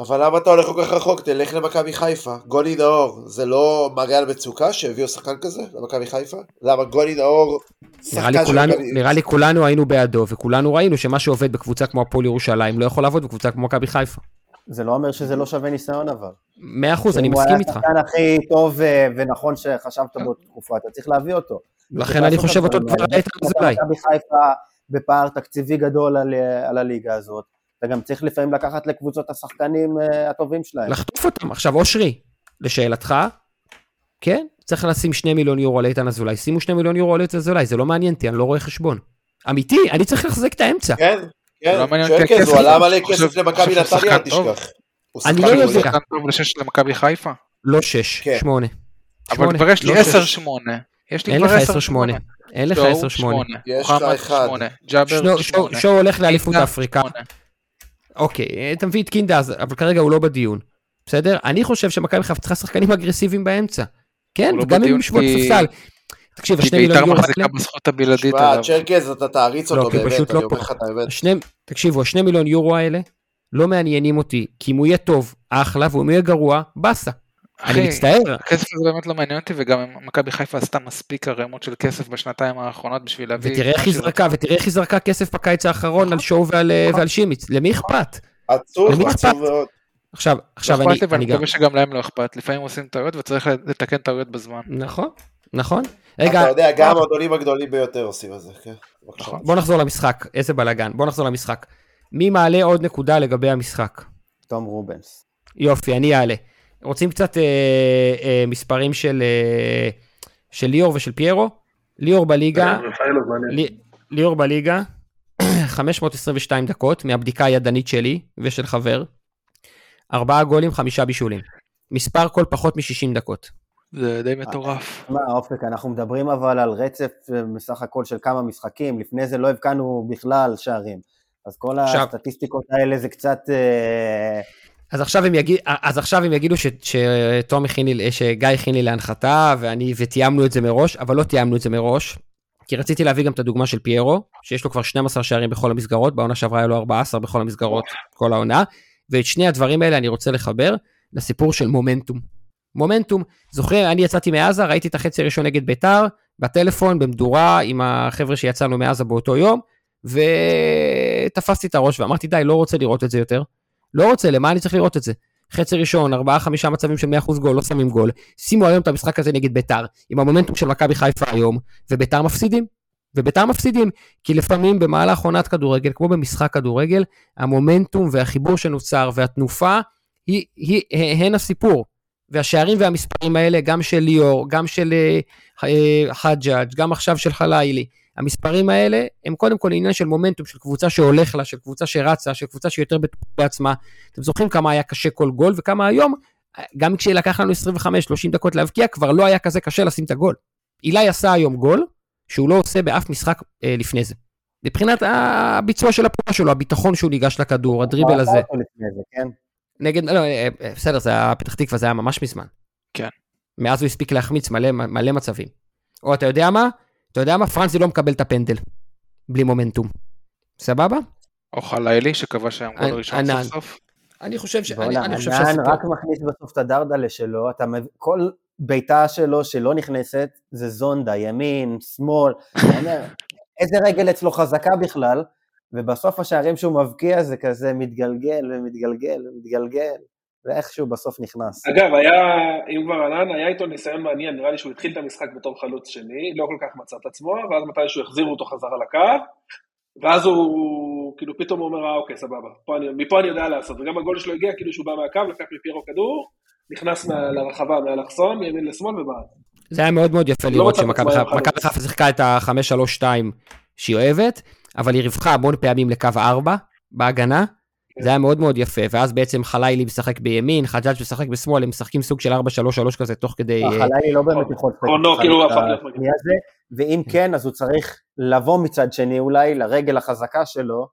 אבל למה אתה הולך כל כך רחוק? תלך למכבי חיפה. גולי נאור, זה לא על מצוקה שהביאו שחקן כזה למכבי חיפה? למה גולי נאור, נראה לי, שחקן של כולנו, מכבי... נראה לי כולנו היינו בעדו, וכולנו ראינו שמה שעובד בקבוצה כמו הפועל ירושלים לא יכול לעבוד בקבוצה כמו מכבי חיפה. זה לא אומר שזה לא שווה ניסיון אבל. מאה אחוז, אני אם הוא מסכים היה איתך. השחקן הכי טוב אה, ונכון שחשבת באותה תקופה, אתה צריך להביא אותו. לכן אני חושב אותו דבר האלה. איתן אזולאי. מכבי חיפה בפער תקציבי גדול על, אה, על הליגה הזאת. אתה גם צריך לפעמים לקחת לקבוצות השחקנים אה, הטובים שלהם. לחטוף אותם. עכשיו, אושרי, לשאלתך, כן, צריך לשים שני מיליון יורו על איתן אזולאי. שימו שני מיליון יורו על איתן אזולאי, זה לא מעניין אותי, אני לא רואה חשבון. אמיתי, אני צריך לחזק את האמצע. כן, כן, לא הכסף. הוא עלה מלא כסף למכבי נתניה, אל. תשכח. הוא אני לא הוא. יודע. שחקן טוב לשש למכבי חיפה. לא שש, כן. שמונה. אבל כבר יש לי לא 10 שש. 8. יש לי אין כבר לך 10 10 שמונה. אין לך שואו, 10 שמונה. יש לך מוחמד אחד. 8. ג'אבר שואו- 8. שואו הולך לאליפות אפריקה. אוקיי, אתה מביא את קינדה, אבל כרגע הוא לא בדיון. בסדר? אני חושב שמכבי חיפה צריכה שחקנים אגרסיביים באמצע. כן, לא וגם אם כי- ספסל. תקשיב, השני מיליון בית"ר יורו מחזיקה האלה, בזכות הבלעדית שמע. צ'רקז, אתה תעריץ לא, אותו הוא באמת, אני לא אומר. לך את האמת. תקשיבו, השני מיליון יורו האלה לא מעניינים אותי, כי אם הוא יהיה טוב, אחלה, ואם הוא יהיה גרוע, באסה. אני מצטער, הכסף הזה באמת לא מעניין אותי, וגם מכבי חיפה עשתה מספיק ערימות של כסף בשנתיים האחרונות בשביל להביא... ותראה איך היא. זרקה, ותראה איך היא זרקה כסף בקיץ האחרון על שואו ועל אה, שימיץ, למי אכפת? עצוב, למי עצוב? מאוד. עכשיו, לא עכשיו אני, אכפת לי, ואני אני גם, מקווה שגם להם לא אכפת. לפעמים עושים טעויות וצריך לתקן טעויות בזמן. נכון, נכון. רגע, אתה יודע, גם המועדונים הגדולים ביותר עושים את זה, כן. נכון. בוא נחזור למשחק, איזה בלאגן, בוא נחזור למשחק. מי מעלה עוד נקודה לגבי המשחק? תום רובנס. יופי, אני אעלה. רוצים קצת אה, אה, מספרים של, אה, של ליאור ושל פיירו? ליאור בליגה, מעניין. לי, ליאור בליגה, 522 דקות מהבדיקה הידנית שלי ושל חבר. ארבעה גולים, חמישה בישולים. מספר כל פחות מ-60 דקות. זה די מטורף. מה, אופק, אנחנו מדברים אבל על רצף אה, בסך הכל של כמה משחקים, לפני זה לא הבקענו בכלל שערים. אז כל עכשיו- הסטטיסטיקות האלה זה קצת... אז עכשיו הם, יגיד, אז עכשיו הם יגידו ש, שתום הכין לי, שגיא הכין לי להנחתה, ואני, ותיאמנו את זה מראש, אבל לא תיאמנו את זה מראש. כי רציתי להביא גם את הדוגמה של פיירו, שיש לו כבר 12 שערים בכל המסגרות, בעונה שעברה היה לו 14 בכל המסגרות, כל העונה, ואת שני הדברים האלה אני רוצה לחבר לסיפור של מומנטום. מומנטום, זוכרים, אני יצאתי מעזה, ראיתי את החצי הראשון נגד ביתר, בטלפון, במדורה, עם החבר'ה שיצאנו מעזה באותו יום, ותפסתי את הראש ואמרתי, די, לא רוצה לראות את זה יותר. לא רוצה, למה אני צריך לראות את זה? חצי ראשון, ארבעה חמישה מצבים של 100% גול, לא שמים גול. שימו היום את המשחק הזה נגד ביתר, עם המומנטום של מכבי חיפה היום, וביתר מפסידים. וביתר מפסידים, כי לפעמים במהלך עונת כדורגל, כמו במשחק כדורגל, המומנטום והחיבור שנוצר והתנופה, היא, היא, הן הסיפור. והשערים והמספרים האלה, גם של ליאור, גם של אה, אה, חג'אג', גם עכשיו של חלילי, המספרים האלה הם קודם כל עניין של מומנטום, של קבוצה שהולך לה, של קבוצה שרצה, של קבוצה שיותר בטוחה בעצמה. אתם זוכרים כמה היה קשה כל גול, וכמה היום, גם כשלקח לנו 25-30 דקות להבקיע, כבר לא היה כזה קשה לשים את הגול. אילי עשה היום גול, שהוא לא עושה באף משחק אה, לפני זה. מבחינת הביצוע של הפעולה שלו, הביטחון שהוא ניגש לכדור, הדריבל הזה. כן? נגד, לא, אה, אה, בסדר, זה היה פתח תקווה, זה היה ממש מזמן. כן. מאז הוא הספיק להחמיץ מלא, מלא מצבים. או אתה יודע מה? אתה יודע מה? פרנזי לא מקבל את הפנדל. בלי מומנטום. סבבה? או חלילי שקבע שהיה גול ראשון ענן. סוף סוף. אני חושב ש... אני, בוא'נה, אני חושב ענן שהסיפור... רק מכניס בסוף את הדרדלה שלו, אתה מב... כל בעיטה שלו שלא נכנסת, זה זונדה, ימין, שמאל, איזה רגל אצלו חזקה בכלל, ובסוף השערים שהוא מבקיע זה כזה מתגלגל ומתגלגל ומתגלגל, ואיכשהו בסוף נכנס. אגב, היה, אם כבר ענן, היה איתו ניסיון מעניין, נראה לי שהוא התחיל את המשחק בתור חלוץ שני, לא כל כך מצא את עצמו, ואז מתישהו החזירו אותו חזרה לקו, ואז הוא, כאילו פתאום הוא אומר, אה אוקיי, סבבה, פה אני, מפה אני יודע לעשות, וגם הגול שלו הגיע כאילו שהוא בא מהקו, לקח מפיירו כדור, נכנס מה, לרחבה מהאלכסון, מימין לשמאל ובעט. זה היה מאוד מאוד יפה לא לראות שמכבי חיפה שיחקה את ה-5-3-2 שהיא אוהבת, אבל היא ריווחה המון פעמים לקו 4 בהגנה. כן. זה היה מאוד מאוד יפה, ואז בעצם חלילי משחק בימין, חג'אג' משחק בשמאל, הם משחקים סוג של 4-3-3 כזה תוך כדי... אה, החלילי לא באמת יכול לשחק את כאילו ואם כן, אז הוא צריך לבוא מצד שני אולי לרגל החזקה שלו,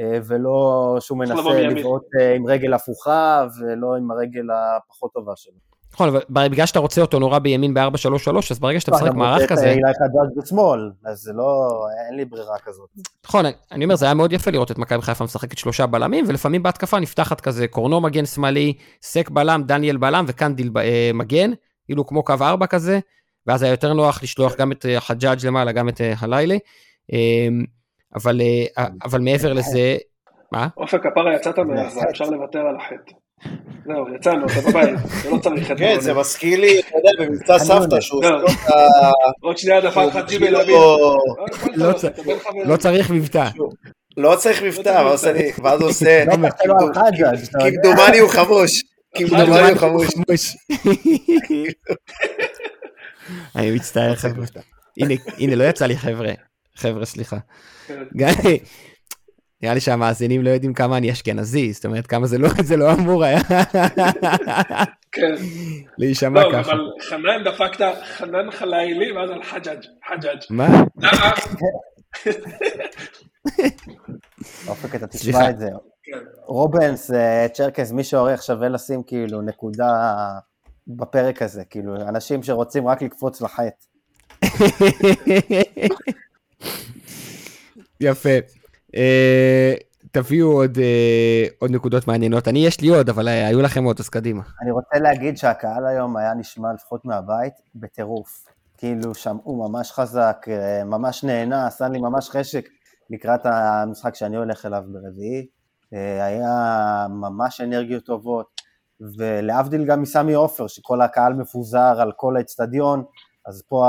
אה, ולא שהוא מנסה. לבעוט אה, עם רגל הפוכה, ולא עם הרגל הפחות טובה שלו. נכון, אבל בגלל שאתה רוצה אותו נורא בימין ב-4-3-3, אז ברגע שאתה משחק לא, גם מערך רוצה את כזה, אילי חג'אג' בשמאל, אז זה לא, אין לי ברירה כזאת. נכון, אני אומר, זה היה מאוד יפה לראות את מכבי חיפה משחקת שלושה בלמים, ולפעמים בהתקפה נפתחת כזה קורנו מגן שמאלי, סק בלם, דניאל בלם וקנדיל אה, מגן, כאילו כמו קו ארבע כזה, ואז היה יותר נוח לשלוח גם את אה, חג'אג' למעלה, גם את אה, הלילי. אה, אבל, אבל מעבר לזה, מה? אופק כפרה יצאת מהזה, אפשר לוותר על החטא. זהו, יצאנו, אתה בבית, אתה לא צריך חטא. כן, זה מזכיר לי, אתה יודע, במבצע סבתא, שהוא לא. עושה את ה... עוד שנייה דפק לך ג'ימי כאילו, לביב. לא לא צריך מבטא. לא צריך מבטא, אבל עושה לי- ואז הוא עושה, לא. כמדומני הוא חמוש, כמדומני הוא חמוש. אני מצטער חבר'ה. הנה, הנה, לא יצא לי חבר'ה. חבר'ה, סליחה. נראה לי שהמאזינים לא יודעים כמה אני אשכנזי, זאת אומרת, כמה זה לא, זה לא אמור היה כן. להישמע לא, ככה. אבל חנן דפקת, חנן חלילי, ואז על חג'אג', חג'אג'. מה? למה? אופק, אתה. תשמע את זה. כן. רובנס, אה, צ'רקס, מי שעורך שווה לשים כאילו נקודה בפרק הזה, כאילו, אנשים שרוצים רק לקפוץ לחטא. יפה. אה, תביאו עוד, אה, עוד נקודות מעניינות. אני, יש לי עוד, אבל אה, היו לכם עוד, אז קדימה. אני רוצה להגיד שהקהל היום היה נשמע לפחות מהבית בטירוף. כאילו שמעו ממש חזק, ממש נהנה, עשה לי ממש חשק לקראת המשחק שאני הולך אליו ברביעי. היה ממש אנרגיות טובות, ולהבדיל גם מסמי עופר, שכל הקהל מפוזר על כל האצטדיון, אז פה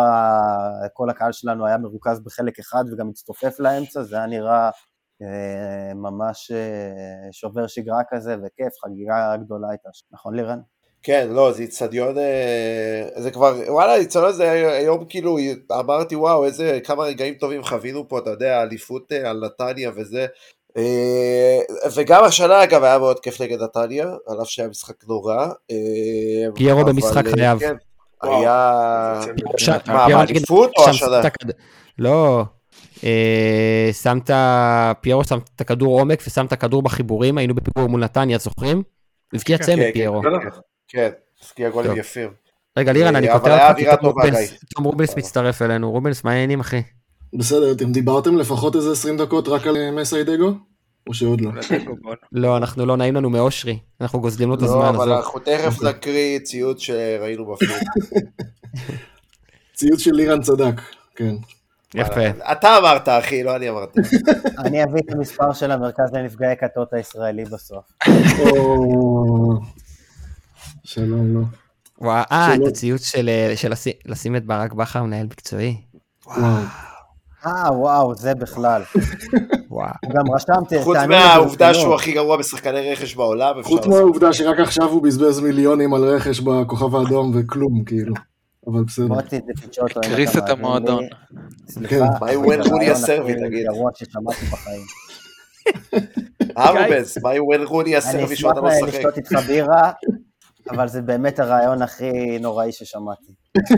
כל הקהל שלנו היה מרוכז בחלק אחד וגם הצטופף לאמצע, זה היה נראה אה, ממש אה, שובר שגרה כזה, וכיף, חגיגה גדולה הייתה, שם. נכון לירן? כן, לא, זה איצטדיון, אה, זה כבר, וואלה, האיצטדיון הזה היום כאילו, אמרתי וואו, איזה, כמה רגעים טובים חווינו פה, אתה יודע, אליפות אה, על נתניה וזה. אה, וגם השנה אגב היה מאוד כיף נגד נתניה, על אף שהיה משחק נורא. אה, אבל, במשחק אה, חייב. כן, היה... זה. מה, באליפות או השנה? לא, אה, שמת, פיירו שם את הכדור עומק ושם את הכדור בחיבורים, היינו בפיגור מול נתניה, זוכרים? הבקיע כן, צמד כן, פיירו. לא, לא. כן, הבקיע גולים טוב. יפים. רגע, לירן, אני אבל קוטע היה אותך, כי תום רובנס מצטרף אלינו. רובנס, מה העניינים, אחי? בסדר, אתם דיברתם לפחות איזה 20 דקות רק על אה, מסיידגו? או שעוד לא? לא, אנחנו לא נעים לנו מאושרי, אנחנו גוזלים לו את לא, הזמן, אבל עזוב. אנחנו תכף נקריא ציוץ שראינו בפיד. ציוץ של לירן צדק, כן. יפה. אתה אמרת, אחי, לא אני אמרתי. אני אביא את המספר של המרכז לנפגעי כתות הישראלי בסוף. שלום, לא. וואו, אה, את הציוץ של אה, של לשים- את ברק בכר מנהל מקצועי. וואו. אה, וואו, זה בכלל. וואו. גם רשמתי, חוץ מהעובדה. שהוא הכי גרוע בשחקני רכש בעולם, אפשר חוץ. מהעובדה שרק עכשיו הוא בזבז מיליונים על רכש בכוכב האדום וכלום, כאילו. אבל בסדר. מוטי זה פיצ'וטו. הקריס את. המועדון. סליחה. מה עם אבל ווין זה רוני הסרבי, תגיד? גרוע ששמעתי בחיים. ארבס, מה עם ווין רוני אני הסרבי אשמח שהוא לא משחק? לשתות איתך בירה, אבל זה באמת הרעיון הכי נוראי ששמעתי.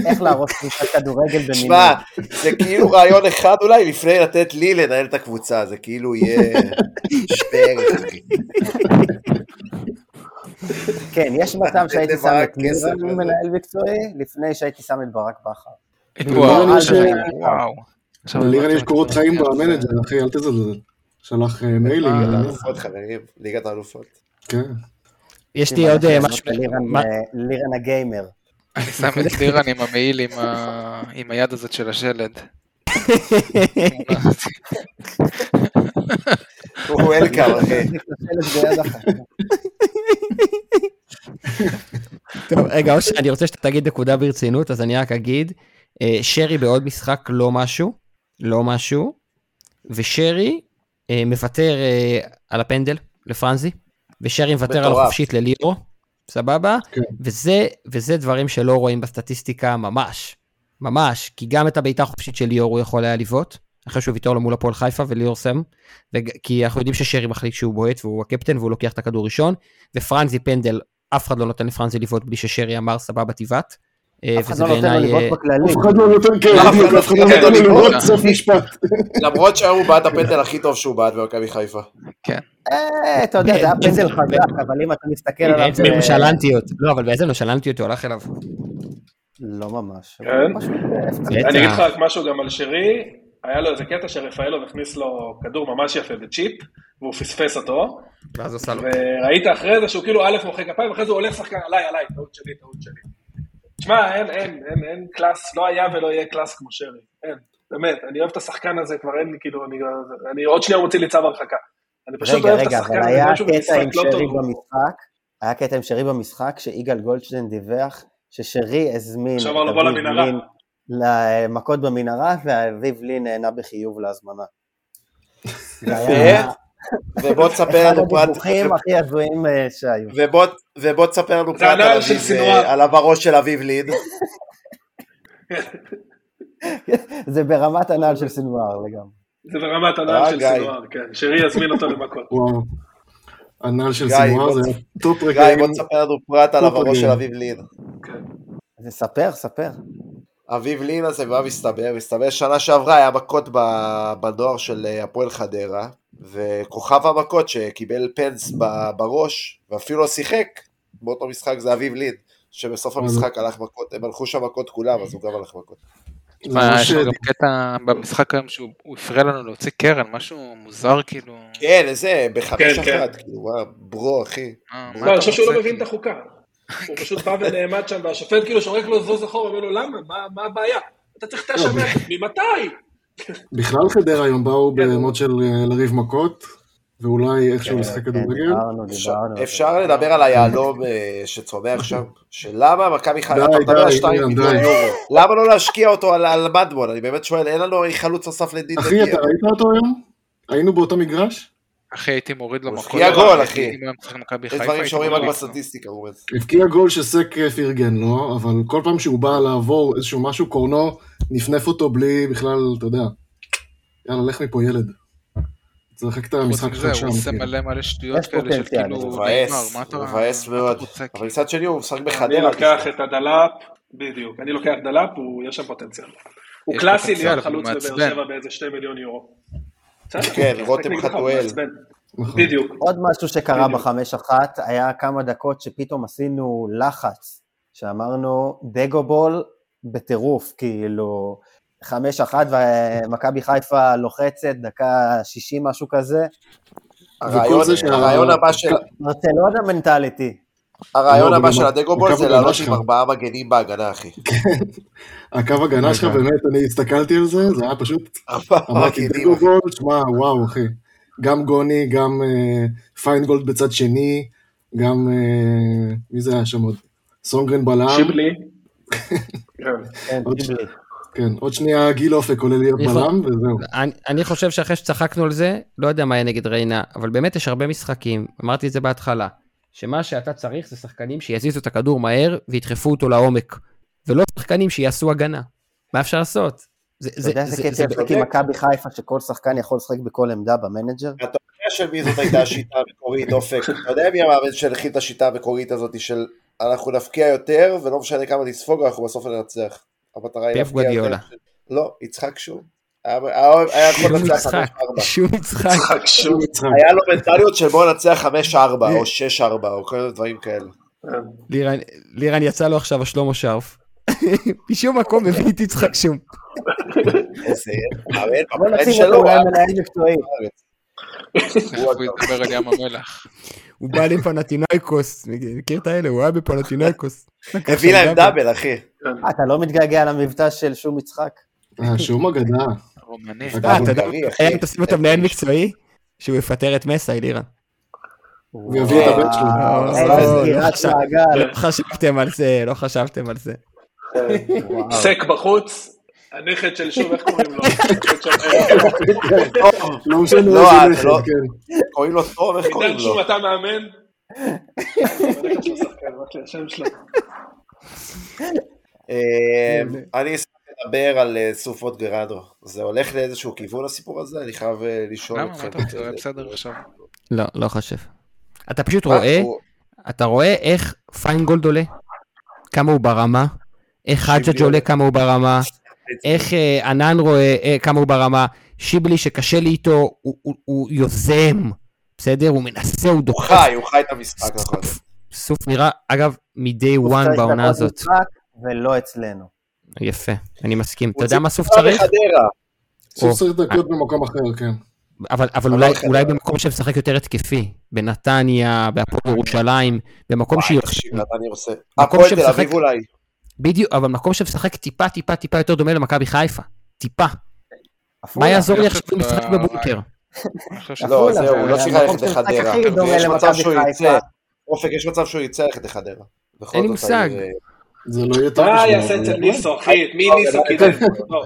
איך להרוס קבוצת כדורגל במילים. שמע, זה כאילו רעיון אחד אולי לפני לתת לי לנהל את הקבוצה, זה כאילו יהיה שפר. כן, יש מצב שהייתי שם את לירן. מנהל מקצועי, לפני שהייתי שם את ברק בכר. וואו, לירן יש- יש קורות חיים. במנג'ר, אחי, אל תזלזל. שלח אה, מיילים. אה, ליגת אה, האלופות, חברים, ליגת האלופות. כן. יש לי עוד אה, משהו... לירן, אה, הגיימר. אני שם את לירן עם המעיל עם היד הזאת של השלד. הוא וולקאם, אחי. מחזיק את השלט ביד אחת. טוב, רגע, אושר, אני רוצה שאתה תגיד נקודה ברצינות, אז אני רק אגיד, אה, שרי בעוד משחק לא משהו, לא משהו, ושרי אה, מוותר אה, על הפנדל לפרנזי, ושרי מוותר על. החופשית לליאור, סבבה? כן. וזה, וזה דברים שלא רואים בסטטיסטיקה ממש, ממש, כי גם את הבעיטה החופשית של ליאור הוא יכול היה לבעוט, אחרי שהוא ויתר לו מול הפועל חיפה וליאור סם, וג- כי אנחנו יודעים ששרי מחליט שהוא בועט והוא הקפטן והוא לוקח את הכדור ראשון, ופרנזי פנדל, אף אחד לא נותן לפרנזי לבעוט בלי ששרי אמר סבבה תבעט. אה, אף אחד לא נותן לו לבעוט אה, בכללי. אף אחד לא נותן, כן, אף בדיוק, אחד אף אחד לא לא נותן נותן לו לבעוט. סוף משפט. למרות שהיום הוא בעט הפנדל הכי טוב שהוא בעט במכבי חיפה. אה, אתה יודע, זה היה פנדל חזק, אבל אם אתה מסתכל עליו... זה- נושלנטיות, לא אבל באיזה נושלנטיות הוא הלך אליו. לא ממש. כן. אני אגיד לך רק משהו גם על שרי, היה לו איזה קטע שרפאלוב הכניס לו כדור ממש יפה בצ'יפ, והוא פספס אותו, ואז עושה לו. וראית אחרי זה שהוא כאילו א' מוחא כפיים, אחרי זה הוא הולך שחקן עליי, עליי, טעות שלי, טעות שלי. תשמע, אין, אין, אין, אין קלאס, לא היה ולא יהיה קלאס כמו שרי, אין, באמת, אני אוהב את השחקן הזה, כבר אין לי, כאילו, אני, אני עוד שנייה מוציא לי צו הרחקה. אני פשוט רגע, אוהב את רגע, השחקן אבל הזה, היה אני חושב שהוא קטע עם משחק לא טוב. במשחק, היה קטע עם שרי במשחק, שיגאל גולדשטיין דיווח ששרי הזמין את עכשיו אמר לו, בוא למנהרה. למכות במנהרה, ואביב לין נהנה בחיוב להזמנה. היה ובוא תספר אחד לנו פרט, הדיווחים הכי הזויים אה, שהיו. ובוא, תספר לנו זה פרט על הנעל של אביב, סינואר. אה, על עברו של אביב ליד. זה ברמת הנעל של סינואר לגמרי. זה ברמת הנעל אה, של גיא. סינואר, כן, שרי יזמין אותו למכות. הנעל של גיא, סינואר בוא זה טופ גיא, רגעים. בוא תספר לנו פרט על עברו. של אביב לין. אז ספר, ספר. אביב לין הזה, מה מסתבר? מסתבר שנה שעברה היה מכות בנוער של אה, הפועל חדרה, וכוכב המכות שקיבל פנס בראש, ואפילו לא שיחק, באותו משחק זה אביב לין, שבסוף המשחק הלך מכות, הם הלכו שם מכות כולם, אז הוא גם הלך מכות. יש לו גם קטע במשחק היום שהוא הוא הפריע לנו להוציא קרן, משהו מוזר כאילו. כן, איזה, בחמש כן, כן. אחת, כאילו, ברו, אחי. אה, לא, אני חושב שהוא לא מבין את כאילו? החוקה. הוא פשוט בא ונעמד שם, והשופט כאילו שורק לו זוז אחורה, אומר לו, למה? מה- מה הבעיה? אתה צריך תשע מאה, ממתי? בכלל חדרה היום באו כן. במוד של אה, לריב מכות, ואולי איכשהו לשחק כן, כדורגל. אפשר-. לדבר על היהלום אה, שצומח שם, שלמה מכבי חיפה, די, אתה מדבר על די, 2 אילן, מיליון די. יורו, למה לא להשקיע אותו על מדמון, אני באמת שואל, אין לנו חלוץ נוסף לדין אחי, אתה ראית אותו היום? היינו באותו מגרש? אחי, הייתי מוריד לו הוא מכות. הבקיע גול, אחי. הוא חיפה, דברים שרואים רק. בסטטיסטיקה, הוא. הבקיע גול שסק פרגן לו, אבל כל פעם שהוא בא לעבור איזשהו משהו, קורנו נפנף אותו בלי בכלל, אתה יודע. יאללה, לך מפה ילד. תשחק את חוץ המשחק שלך הוא שם. עושה כן. מלא מלא שטויות כאלה של כאילו, הוא מבאס, הוא מבאס מאוד, אבל? מצד שני הוא משחק אני בחדרה, לוקח את הדלאפ, בדיוק, אני לוקח דלאפ, הוא- יש שם פוטנציאל. הוא קלאסי להיות הוא חלוץ בבאר. שבע באיזה שני מיליון יורו. כן, רותם חתואל. נכון. בדיוק. עוד משהו שקרה. בחמש אחת, היה כמה דקות שפתאום עשינו לחץ, שאמרנו דגובול בטירוף, כאילו, חמש אחת ומכבי חיפה לוחצת, דקה שישים משהו כזה, הרעיון הבא של- ברצלונה מנטליטי. הרעיון לא, הבא של הדגובול זה לעלות. עם ארבעה מגנים בהגנה, אחי. הקו הגנה שלך. באמת, אני הסתכלתי על זה, זה היה פשוט, אמרתי מגנים, דגו אחי. גול, שמע, וואו, אחי. גם גוני, גם אה, פיינגולד בצד שני, גם, אה, מי זה היה שם עוד? סונגרן בלם, שיבלי. כן. כן, עוד. כן, עוד שנייה גיל אופק עולה להיות בלם, וזהו. אני, אני חושב שאחרי שצחקנו על זה, לא יודע מה יהיה נגד ריינה, אבל באמת יש הרבה משחקים, אמרתי את זה בהתחלה, שמה שאתה צריך זה שחקנים שיזיזו את הכדור מהר וידחפו אותו לעומק, ולא שחקנים שיעשו הגנה. מה אפשר לעשות? זה, אתה יודע איזה קטע יפה עם מכבי חיפה, שכל שחקן יכול לשחק בכל עמדה במנג'ר? אתה יודע של מי זאת הייתה השיטה המקורית, אופק? אתה יודע מי המאמן שהנחיל את השיטה המקורית הזאת של אנחנו נפקיע יותר, ולא משנה כמה נספוג, אנחנו בסוף ננצח. המטרה היא להפקיע יותר. לא, יצחק שום. היה יכול שום לנצח משחק, 5-4. שום משחק. שוב. היה לו מנטליות של בוא ננצח 5-4 או 6-4 או כל מיני דברים כאלה. לירן- לירן יצא לו עכשיו השלמה שרף. משום מקום הביא את יצחק שום. בוא נשים. אותו אולי מנהל מקצועי. הוא ידבר על ים המלח. הוא בא לפנטינאיקוס, מכיר את האלה? הוא היה בפנטינאיקוס. הביא להם דאבל, אחי. אה, אתה לא מתגעגע למבטא של שום יצחק? אה, שום אגדה. רומני. אה, אתה יודע. היה תשים אותו מנהל מקצועי? שהוא יפטר את מסאי, לירן. הוא יביא את הבן שלו. אה, לא, מעגל. לא חשבתם על זה, לא חשבתם על זה. סק בחוץ, הנכד של שוב, איך קוראים לו? לא משנה לא, איזה אה, נכד, לא. כן. קוראים לו טוב, איך קוראים עידן לו? שום אתה מאמן? אה, אני אשמח לדבר על אה, סופות גרנדו. זה הולך לאיזשהו כיוון הסיפור הזה? אני חייב אה, לשאול למה? מה. אתה? הוא בסדר עכשיו. לא, לא חושב. אתה פשוט רואה, הוא- אתה רואה איך פיינגולד עולה, כמה הוא ברמה, איך חג'ג' עולה, כמה הוא ברמה, איך אה, ענן רואה אה, כמה הוא ברמה, שיבלי שקשה לי איתו, הוא- הוא- הוא יוזם, בסדר? הוא מנסה, הוא הוא דוחף. חי, הוא חי את המשחק, נכון. סוף- סוף נראה, אגב, מ-day הוא one בעונה הזאת. ולא אצלנו. יפה, אני מסכים. אתה יודע מה סוף צריך? סוף. צריך דקות במקום אחר, כן. אבל, אבל אבל אולי. אולי במקום שמשחק יותר התקפי, בנתניה, בהפועל ירושלים, במקום וואי, שהיא... תקשיב, נתניה עושה. הפועל תל אביב אולי. בדיוק, אבל מקום שמשחק טיפה טיפה טיפה יותר דומה למכבי חיפה. טיפה. מה. יעזור לי עכשיו אם משחק בבונקר? לא, זהו, הוא לא צריך ללכת לחדרה. יש מצב שהוא חיפה. יצא. אופק, יש מצב שהוא יצא ללכת לחדרה. אין לי מושג. אה, זה לא יהיה טוב. מה בשבילו, יעשה אצל ניסו, אחי? מי ניסו קידם? לא.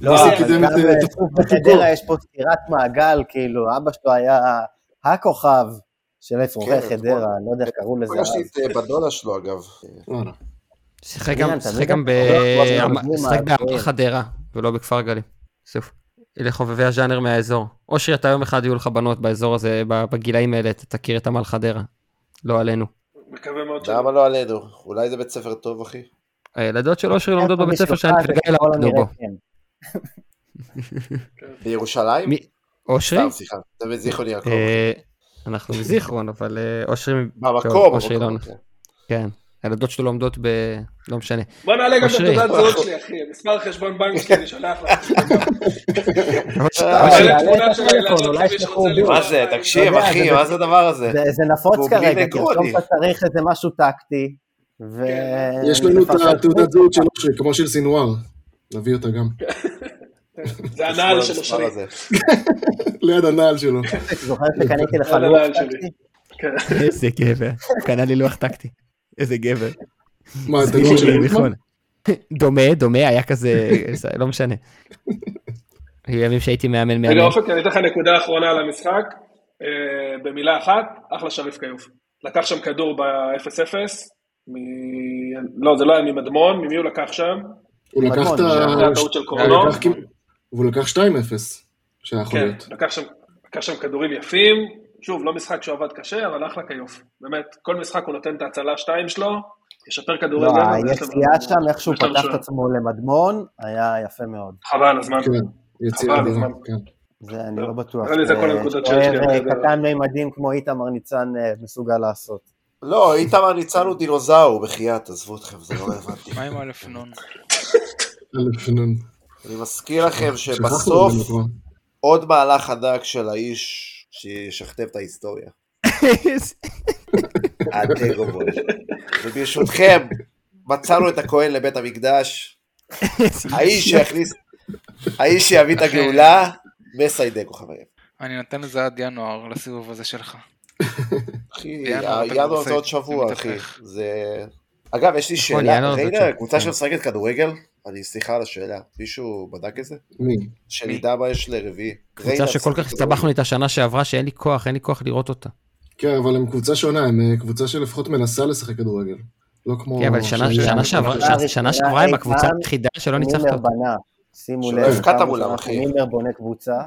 ניסו אבל קידם גם את, אה, הפיקוח. בחדרה יש פה סטירת מעגל, כאילו, אבא שלו היה הכוכב של אפרוחי כן, חדרה, נכון. אני לא יודע איך קראו לזה פגשתי. את אה, בדודה שלו אגב. שיחק גם, אתה שיחק מבין? גם ב... שיחק בעמל לא. חדרה, ולא בכפר גלים. סוף. אלה חובבי הז'אנר מהאזור. אושרי, אתה יום אחד יהיו לך בנות באזור הזה, בגילאים האלה, אתה תכיר את עמל חדרה. לא עלינו. מקווה מאוד שלא. למה לא עלינו? אולי זה בית ספר טוב, אחי. הילדות של אושרי לומדות בבית ספר שאני ככל למדנו הנראה בו. כן. בירושלים? אושרי? סתם, סליחה. זה בזיכרון יעקב. אה, אנחנו מזיכרון, אבל אה, אושרי... במקום, אושרי לא... במקום. כן. הילדות שלו לומדות ב... לא משנה. בוא נעלה גם את אושרי. תעודת זהות שלי, אחי. מספר חשבון בנק שלי, אני שולח לך. אה. מה זה? תקשיב, אתה אחי, מה זה הדבר הזה? זה נפוץ כרגע. תרשום שאתה צריך איזה משהו טקטי. יש לנו את. התעודת זהות של אושרי, כמו של סינואר. נביא אותה גם. זה הנעל של אושרי. ליד הנעל שלו. זוכר שקניתי לך לוח. טקטי? כן. איזה גבר. קנה לי לוח טקטי. איזה גבר. מה, את זה הלוח של? נכון. דומה, דומה, היה כזה, לא משנה. היו ימים שהייתי מאמן רגע, מאמן. אופק, אני אתן לך נקודה אחרונה על המשחק. אה, במילה אחת, אחלה שריף כיוף. לקח שם כדור ב-0-0. מ- לא, זה לא היה ממדמון, ממי הוא לקח שם? הוא לקח את זה ה... היה טעות של הוא קורנו. לקח כמעט- והוא לקח 2-0. שהיה יכול כן, להיות. שם, לקח שם כדורים יפים. שוב, לא משחק שהוא עבד קשה, אבל אחלה כיוף. באמת, כל משחק הוא נותן את ההצלה 2 שלו, ישפר לא, ויש לנו- היציאה שם, איך שהוא פתח. את עצמו למדמון, היה יפה מאוד. חבל הזמן. כן, יציאה חבל, אדירה. הזמן. כן. זה אני לא בטוח. נראה לי זה כל הנקודות שיש לי. קטן מימדים כמו איתמר ניצן אה, מסוגל לעשות. לא, איתמר ניצן הוא דינוזאור, בחייאת, עזבו אתכם, זה לא רלוונטי. מה עם א' נון? א' פנון. אני מזכיר לכם שבסוף כבר. עוד מהלך ענק של האיש שישכתב את ההיסטוריה. התגו בוי. וברשותכם, מצאנו את הכהן לבית המקדש, האיש שיכניס, האיש שיביא את הגאולה, מסיידגו חברים. אני נותן לזה עד ינואר לסיבוב הזה שלך. אחי, ינואר זה עוד שבוע, אחי. זה... אגב, יש לי נכון, שאלה, עכשיו. קבוצה כן. שמשחקת כדורגל? אני סליחה על השאלה, מישהו בדק את זה? מי? שנדע מה יש לרביעי. קבוצה שכל כך הסתבכנו איתה שנה שעברה, שאין לי כוח, אין לי כוח לראות אותה. כן, אבל הם קבוצה שונה, הם אה, קבוצה שלפחות מנסה לשחק כדורגל. לא כמו... כן, אבל שנה- שעברה- שנה שעברה הם הקבוצה היחידה שלא ניצחת מימר אותה. בנה, שימו לב, הפקדת פעם מולם, אחי. שמימר בונה קבוצה,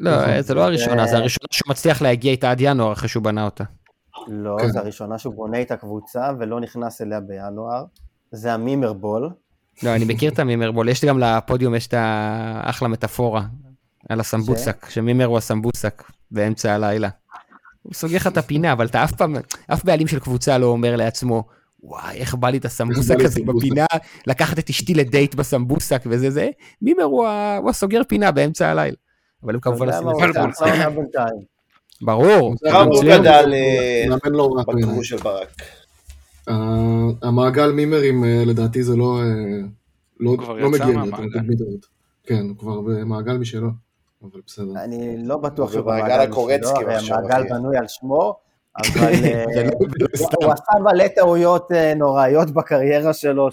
לא, זה לא הראשונה, זה- הראשונה שהוא מצליח להגיע איתה עד ינואר אחרי שהוא בנה אותה. לא, כן. זה הראשונה שהוא בונה את הקבוצה ולא נכנס אליה בינואר, זה המימר בול, לא, אני מכיר את המימרבול, יש לי גם לפודיום, יש את האחלה מטאפורה על הסמבוסק, שמימר הוא הסמבוסק באמצע הלילה. הוא סוגר לך את הפינה, אבל אתה אף פעם, אף בעלים של קבוצה לא אומר לעצמו, וואי, איך בא לי את הסמבוסק הזה סמבוסק." בפינה, לקחת את אשתי לדייט בסמבוסק וזה זה, מימר הוא הסוגר פינה באמצע הלילה. אבל הם כמובן עושים את זה. ברור, זה הוא. גדל לא רע בעיניי. בגרוש של ברק. המעגל מימרים אה, לדעתי זה לא, אה, לא, לא מגיע. לי. כן, הוא כבר במעגל משלו, אבל בסדר. אני לא בטוח שהוא במעגל במעגל משלו, המעגל. בנוי על שמו, אבל אה, זה לא- הוא- עשה מלא טעויות נוראיות בקריירה שלו,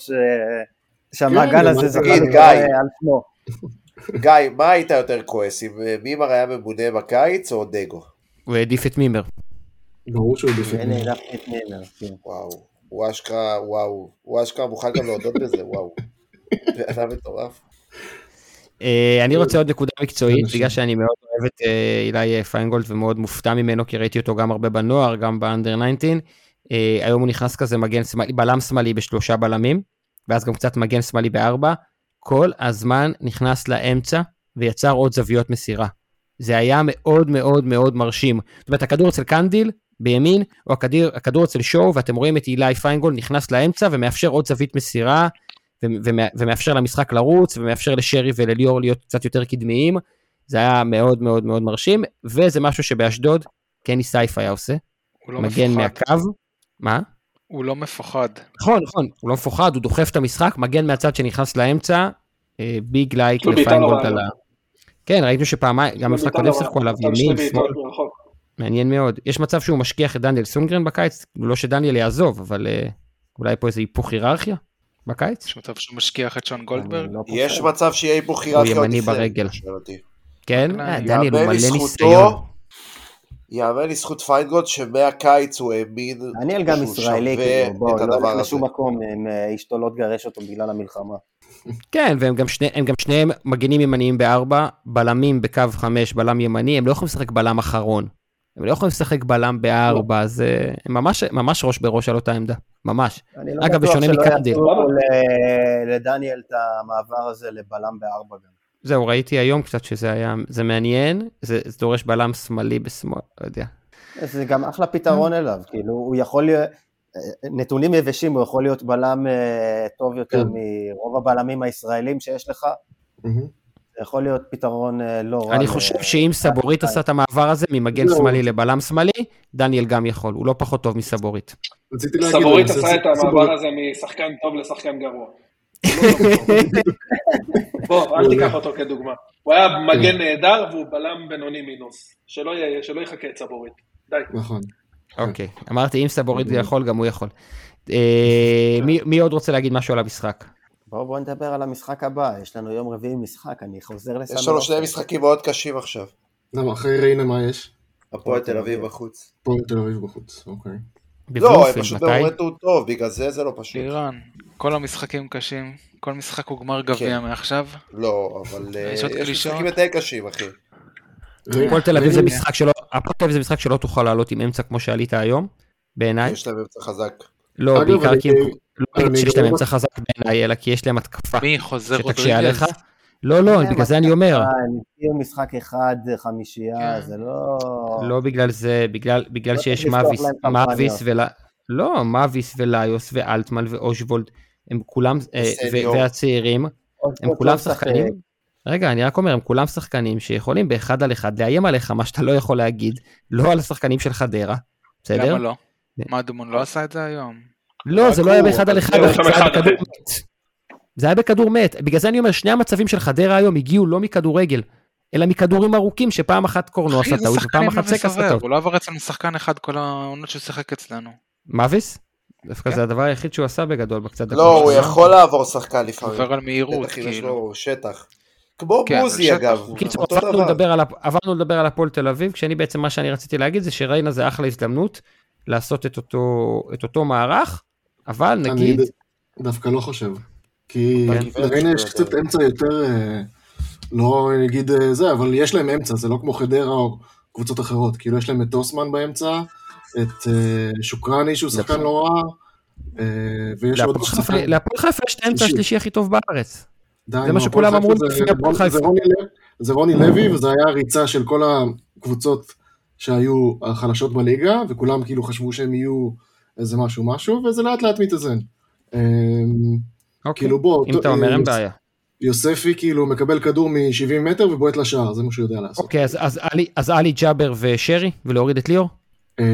שהמעגל כן, הזה כנראה גיא. על שמו. גיא, מה היית יותר כועס, אם מימר היה ממונה בקיץ או דגו? הוא העדיף את מימר. ברור שהוא עדיף את הנה, מימר. העדפתי את מימר, כן. וואו, הוא אשכרה, וואו, הוא אשכרה מוכן גם להודות בזה, וואו. בן אדם מטורף. אה, אני רוצה עוד נקודה מקצועית. בגלל שאני מאוד אוהב את אה, אילי פיינגולד ומאוד מופתע ממנו, כי ראיתי אותו גם הרבה בנוער, גם באנדר 19. אה, היום הוא נכנס כזה מגן שמאלי, בלם שמאלי בשלושה בלמים, ואז גם קצת מגן שמאלי בארבע. כל הזמן נכנס לאמצע ויצר עוד זוויות מסירה. זה היה מאוד מאוד מאוד מרשים. זאת אומרת, הכדור אצל קנדיל בימין, או הכדור, הכדור אצל שואו, ואתם רואים את אילי פיינגולד נכנס לאמצע ומאפשר עוד זווית מסירה, ומאפשר למשחק לרוץ, ומאפשר לשרי ולליאור להיות קצת יותר קדמיים. זה היה מאוד מאוד מאוד מרשים, וזה משהו שבאשדוד קני סייף היה עושה, הוא לא מגן מפוחד. מהקו. מה? הוא לא מפוחד. נכון, נכון, הוא לא מפוחד, הוא דוחף את המשחק, מגן מהצד שנכנס לאמצע, אה, big like לפיינגולד. על ה... כן, ראינו שפעמיים, גם במשחק קודם שיחקו עליו ימין, שמאל, מעניין מאוד. יש מצב שהוא משכיח את דניאל סונגרן בקיץ, לא שדניאל יעזוב, אבל אה, אולי פה איזה היפוך היררכיה בקיץ? יש מצב שהוא משכיח את שון גולדברג. לא יש. מצב שיהיה היפוך היררכיה עוד ימני ברגל. כן, רגליים. אה, דניאל הוא מלא ניסיון. יאמר לזכות פיינגולד שמהקיץ הוא האמין דניאל גם ישראלי, כאילו, בוא, את לא הולך. לשום מקום אה, אשתו לא תגרש אותו בגלל המלחמה. כן, והם גם, שני, הם גם שניהם מגנים ימניים בארבע, בלמים בקו חמש, בלם ימני, הם לא יכולים לשחק בלם אחרון. הם לא יכולים לשחק בלם בארבע, אז אה, הם ממש, ממש ראש בראש על אותה עמדה, ממש. אני לא אגב, בטוח בשונה שלא מקנדיל. יעשו ל- לדניאל את המעבר הזה לבלם בארבע גם. זהו, ראיתי היום קצת שזה היה, זה מעניין, זה, זה דורש בלם שמאלי בשמאל, לא יודע. זה גם אחלה פתרון אליו, כאילו, הוא יכול להיות, אה, נתונים יבשים, הוא יכול להיות בלם אה, טוב יותר כן. מרוב הבלמים הישראלים שיש לך. זה יכול להיות פתרון אה, לא רע. אני חושב שאם סבורית עשה את המעבר הזה ממגן זהו. שמאלי לבלם שמאלי, דניאל גם יכול, הוא לא פחות טוב מסבורית. סבורית עשה את המעבר הזה משחקן טוב לשחקן גרוע. בוא, אל תיקח אותו כדוגמה. הוא היה מגן נהדר והוא בלם בינוני מינוס. שלא יחכה את סבורית. די. נכון. אוקיי, אמרתי אם סבורית יכול, גם הוא יכול. אה, מי- מי עוד רוצה להגיד משהו על המשחק? בואו בוא נדבר על המשחק הבא, יש לנו יום רביעי משחק, אני חוזר לסמי יש לנו. שני משחקים מאוד קשים עכשיו. למה, אחרי ריינה מה יש? הפועל תל אביב בחוץ. פה תל אביב בחוץ, אוקיי. לא, הם פשוט? במומנטום טוב, בגלל זה זה לא פשוט. לירן, כל המשחקים קשים, כל משחק הוא גמר גביע כן. מעכשיו. לא, אבל אה, יש? משחקים יותר קשים, אחי. הפועל הפועל תל אביב זה משחק שלא תוכל לעלות עם אמצע כמו שעלית היום, בעיניי. יש להם אמצע חזק. לא, אגב, בעיקר אני- כי הם, לא בגלל שיש להם אמצע חזק בעיניי, אלא כי יש להם התקפה. מי חוזר שתקשה? עליך. לא, לא, אה, בגלל זה אני אומר. הם הציעו משחק אחד, חמישייה, כן. זה לא... לא בגלל זה, בגלל, לא שיש מאביס, ול... לא, מאביס וליוס ואלטמן ואושבולד, הם כולם, אה. והצעירים, הם כולם לא. שחקנים. רגע, אני רק אומר, הם כולם שחקנים שיכולים באחד על אחד לאיים עליך, מה שאתה לא יכול להגיד, לא על השחקנים של חדרה, בסדר? למה לא? מה דומון לא עשה את זה היום? לא, זה לא היה באחד על אחד, זה היה בכדור. מת. זה היה בכדור מת. בגלל זה אני אומר, שני המצבים של חדרה היום הגיעו לא מכדורגל, אלא מכדורים ארוכים, שפעם אחת קורנו עשה טעות, ופעם אחת סק עשה טעות. הוא לא עבר אצלנו שחקן אחד כל העונות שהוא שיחק אצלנו. מאביס? דווקא כן. זה הדבר היחיד שהוא עשה בגדול בקצת דקות. לא, הוא. יכול לעבור שחקן לפעמים. עובר על מהירות, יש כאילו. לו שטח. כמו כן, בוזי אגב, הוא- קיצור, אותו עברנו דבר. לדבר, על, עברנו לדבר על הפועל תל אביב, כשאני בעצם, מה שאני רציתי להגיד זה שריינה זה אחלה הזדמנות לעשות את אותו, את אותו מערך, אבל נגיד, אני דווקא לא חושב. כי בגברת לריינה יש קצת. אמצע יותר, אה, לא נגיד אה, זה, אבל יש להם אמצע, זה לא כמו חדרה או קבוצות אחרות. כאילו יש להם את טוסמן באמצע, את אה, שוקרני שהוא שחקן נכון. לא רע, ויש עוד להפועל חיפה- יש את האמצע שלישי. השלישי הכי טוב בארץ. זה נו, מה שכולם אמרו לפני הפועל חיפה. זה רוני לוי, וזה היה ריצה של כל הקבוצות שהיו החלשות בליגה, וכולם כאילו חשבו שהם יהיו איזה משהו משהו, וזה לאט לאט מתאזן. אמ, אוקיי. כאילו בוא, אם אתה אומר אין בעיה. יוספי כאילו מקבל כדור מ-70 מטר ובועט לשער, זה מה שהוא יודע לעשות. אוקיי, אז- אז עלי- ג'אבר ושרי, ולהוריד את ליאור? אה,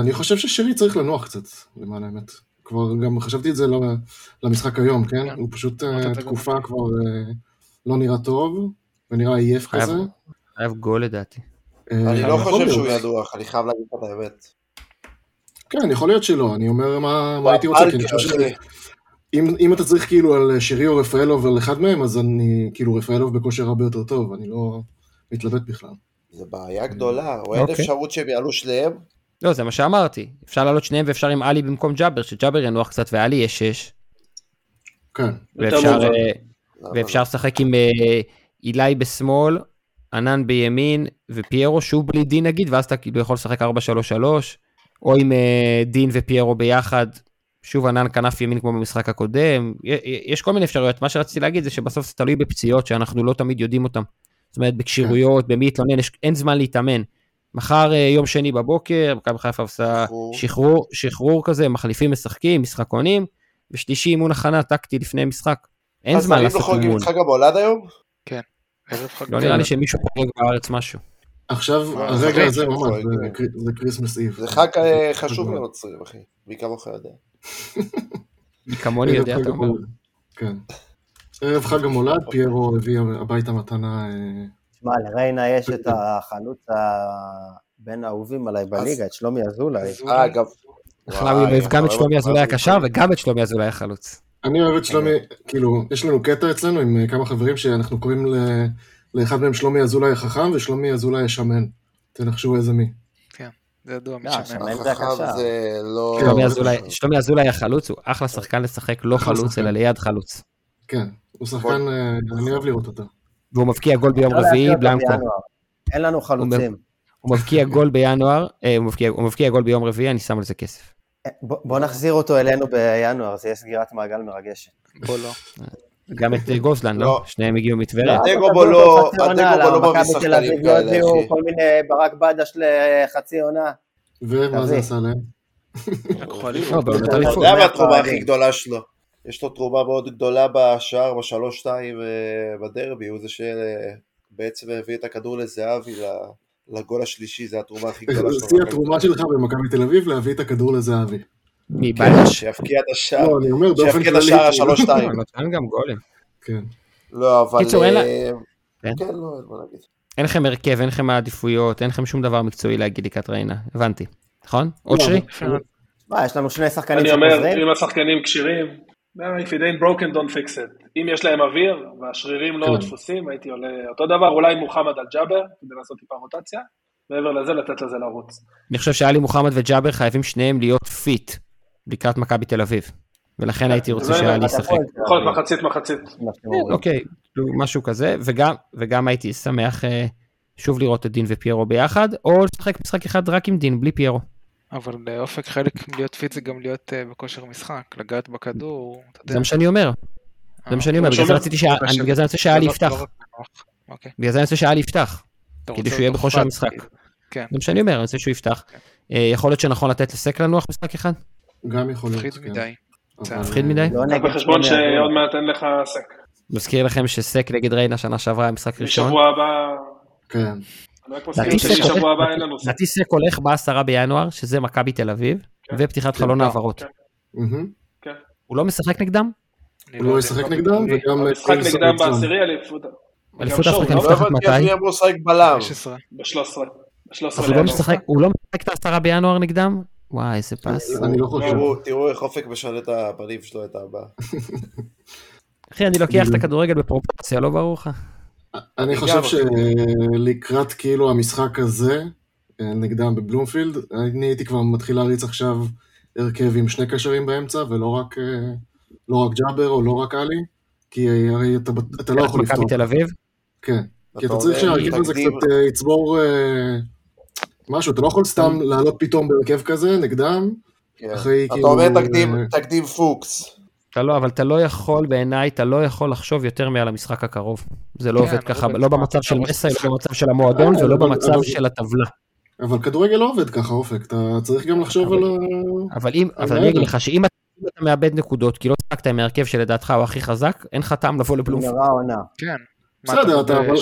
אני חושב ששרי צריך לנוח קצת, למען האמת. כבר גם חשבתי את זה ל- למשחק היום, כן? כן. הוא פשוט אה, תקופה. כבר אה, לא נראה טוב, ונראה עייף חייב- כזה. חייב גול לדעתי. אה, אני לא חושב. שהוא ינוח, אני חייב להגיד לך את האמת. כן, יכול להיות שלא, אני אומר מה מה הייתי רוצה, כי אני חושב אחי. שאם אם אתה צריך כאילו על שרי או רפאלוב על אחד מהם, אז אני, כאילו רפאלוב בכושר הרבה יותר טוב, אני לא מתלבט בכלל. זה בעיה גדולה, או אין אוקיי. אפשרות שהם יעלו שניהם? לא, זה מה שאמרתי. אפשר לעלות שניהם ואפשר עם עלי במקום ג'אבר, שג'אבר ינוח קצת ועלי יש שש. כן, ואפשר. אה, למה ואפשר לשחק עם אה, אילי בשמאל, ענן בימין ופיירו, שוב בלי דין נגיד, ואז אתה כאילו יכול לשחק 4-3-3, או עם אה, דין ופיירו ביחד, שוב ענן כנף ימין כמו במשחק הקודם, יש כל מיני אפשרויות. מה שרציתי להגיד זה שבסוף זה תלוי בפציעות שאנחנו לא תמיד יודעים אותן. זאת אומרת, בכשירויות, במי להתלונן, יש- אין זמן להתאמן. מחר אה, יום שני בבוקר, מכבי חיפה עושה שחרור. שחרור, כזה, מחליפים משחקים, משחקונים, ושלישי אימון הכנה טקטי לפני משחק. אין אז זמן אם לעשות לא חוגגים אימון. את חג המולד היום? חג לא נראה לי שמישהו חוגג בארץ משהו. עכשיו, הרגע הזה ממש. זה Christmas Eve. זה חג אה, חשוב לנוצרים, אחי. מי כמוך יודע. מי כמוני יודע, אתה אומר. כן. ערב חג המולד, פיירו הביא הביתה מתנה... אה, שמע, לריינה יש את החלוץ בין האהובים עליי בליגה, את שלומי אזולאי. אה, גם... בכלל הוא אוהב גם את שלומי אזולאי הקשר וגם את שלומי אזולאי החלוץ. אני אוהב את שלומי, כאילו, יש לנו קטע אצלנו עם אה, כמה חברים שאנחנו קוראים ל- לאחד מהם שלומי אזולאי החכם ושלומי אזולאי השמן. תנחשו איזה מי. זה ידוע משמן. השמן זה החכם הקשר. זה לא... כן, שלומי אזולאי- החלוץ הוא אחלה שחקן לשחק לא חלוץ. אלא ליד חלוץ. כן, הוא שחקן, אה, אני אוהב לראות אותו. והוא מבקיע גול ביום לא רביעי, בלנקו. אין לנו חלוצים. הוא מבקיע גול בינואר, אה, הוא מבקיע- גול ביום רביעי, אני שם על זה כסף. בוא בוא נחזיר אותו אלינו בינואר, זה יהיה סגירת מעגל מרגשת. בוא לא. גם את גוזלן, לא? לא. שניהם הגיעו מטבריה. אדגו תביאו בו לא- לא למה מביא מכבי תל שחקנים אביב לא כאלה, אחי. כל מיני ברק בדש לחצי עונה. ומה זה. עשה להם? לא, אתה. יודע מה התרומה. הכי גדולה שלו? יש לו תרומה מאוד גדולה בשער, בשלוש שתיים אה, בדרבי, הוא זה שבעצם הביא את הכדור לזהבי לגול השלישי, זה התרומה הכי גדולה שלו. שיא התרומה שלך במכבי תל אביב להביא את הכדור לזהבי. מי, בלש? שיבקיע את השער, לא, אני אומר באופן שיבקיע כללי. את השער כאילו. השלוש שתיים. נותן גם גולים. כן. לא, אבל... קיצור, אין לה- אה, כן. כן, לא, אין מה להגיד. אין לכם הרכב, אין לכם העדיפויות, אין לכם שום דבר מקצועי להגיד לקראת ריינה. הבנתי. נכון? עוד לא, שרי? מה, יש לנו שני שחקנים אני אומר? אם השחקנים כשירים, "No, if it ain't broken don't fix it. אם יש להם אוויר והשרירים לא כן. דפוסים, הייתי עולה אותו דבר, עלי מוחמד על ג'אבר, כדי לעשות טיפה רוטציה, מעבר לזה לתת לזה לרוץ. אני חושב שעלי מוחמד וג'אבר חייבים שניהם להיות fit לקראת מכבי תל אביב. ולכן הייתי רוצה זה- שעלי אתה ישחק. יכול- להיות מחצית מחצית. אומרים. אוקיי, כאילו, משהו כזה, וגם, הייתי שמח אה, שוב לראות את דין ופיירו ביחד, או לשחק משחק אחד רק עם דין, בלי פיירו. אבל לאופק חלק להיות fit זה גם להיות אה, בכושר משחק, לגעת בכדור. זה מה שאני אומר, זה מה שאני אומר, בגלל זה רציתי שה- אני- בגלל זה אני רוצה שעלי לא- יפתח. לא. אוקיי. בגלל זה אני רוצה שעלי יפתח. אתה כדי שהוא יהיה בכושר המשחק. כאילו. כן, זה מה שאני אומר, אני רוצה שהוא יפתח. אה, יכול להיות שנכון לתת לסק לנוח משחק אחד? גם יכול להיות, מפחיד כן. מדי. מפחיד מדי? לא קח נגד בחשבון אזולאי. שעוד מעט אין לך סק. מזכיר לכם שסק נגד ריינה שנה שעברה היה משחק ראשון. בשבוע הבא, כן. לדעתי סק הולך- בעשרה בינואר, שזה מכבי תל אביב, כן. ופתיחת חלון העברות. כן. הוא לא משחק נגדם? הוא לא לא. ישחק נגדם וגם... המשחק כל נגדם. בעשירי אליפות. אליפות אפריקה שוב, לא נפתחת הבנתי איך מתי? אמור לשחק בלם. 15. ב-13. ב-13 אז הוא לא משחק, הוא לא משחק את העשרה בינואר נגדם? וואי, איזה פס. אני לא חושב. תראו- איך אופק משנה את הפנים שלו, את הבא. אחי, אני לוקח את הכדורגל בפרופורציה, לא ברור לך? אני חושב. שלקראת כאילו המשחק הזה, אה, נגדם בבלומפילד, אני הייתי כבר מתחיל להריץ עכשיו הרכב עם שני קשרים באמצע, ולא רק, אה, לא רק ג'אבר או לא רק עלי, כי הרי אתה, אתה לא יכול מכבי לפתוח. תל אביב? כן, כי אתה צריך אומר, שההרכב הזה. קצת אה, יצבור משהו, אתה לא יכול סתם לעלות פתאום בהרכב כזה נגדם, כן. אחרי אתה כאילו, אומר תקדים- אה, תקדים פוקס. אתה לא, אבל אתה לא יכול, בעיניי, אתה לא יכול לחשוב יותר מעל המשחק הקרוב. זה לא כן, עובד ככה, לא ככה. במצב של אתה מסי, רואה לא במצב של המועדון אה, ולא במצב של הטבלה. אבל כדורגל לא עובד ככה, אופק, אתה צריך גם לחשוב על ה... אבל אם, אבל אני אגיד לך שאם אתה אם אתה מאבד נקודות, כי לא צחקת עם ההרכב שלדעתך הוא הכי חזק, אין לך טעם לבוא לבלומפילד. נגמרה העונה. כן. בסדר, אתה אבל...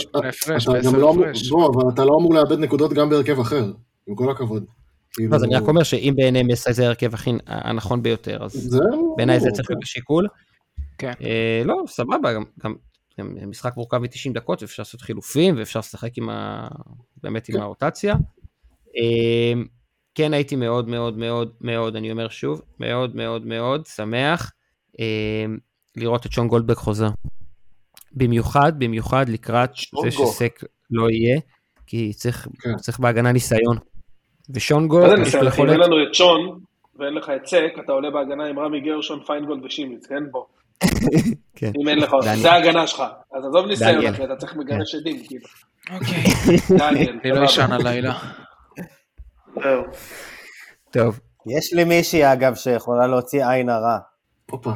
אתה גם לא אמור... בוא, אבל אתה לא אמור לאבד נקודות גם בהרכב אחר, עם כל הכבוד. כאילו, אז אני רק אומר שאם בעיני מסי זה ההרכב הכי הנכון ביותר, אז זהו. בעיניי זה צריך להיות בשיקול. כן. אה, לא, סבבה, גם, משחק מורכב מ-90 דקות, ואפשר לעשות חילופים, ואפשר לשחק עם ה... באמת עם כן. הרוטציה. אה, כן הייתי מאוד מאוד מאוד מאוד, אני אומר שוב, מאוד מאוד מאוד שמח אה, לראות את שון גולדברג חוזר. במיוחד, במיוחד לקראת זה שונגו. שסק לא יהיה, כי צריך, כן. צריך בהגנה ניסיון. זה יש לו אחי? אם אין יכולת... לנו את שון, ואין לך את סק, אתה עולה בהגנה עם רמי גרשון, פיינגולד ושימיץ, כן? בוא. כן. אם אין לך, דניאל. זה ההגנה שלך. אז עזוב ניסיון, אתה צריך מגרש עדים, כאילו. אוקיי. דניאל, אני לא. אשן הלילה. זהו. טוב, יש לי מישהי, אגב, שיכולה להוציא עין הרע. הופה.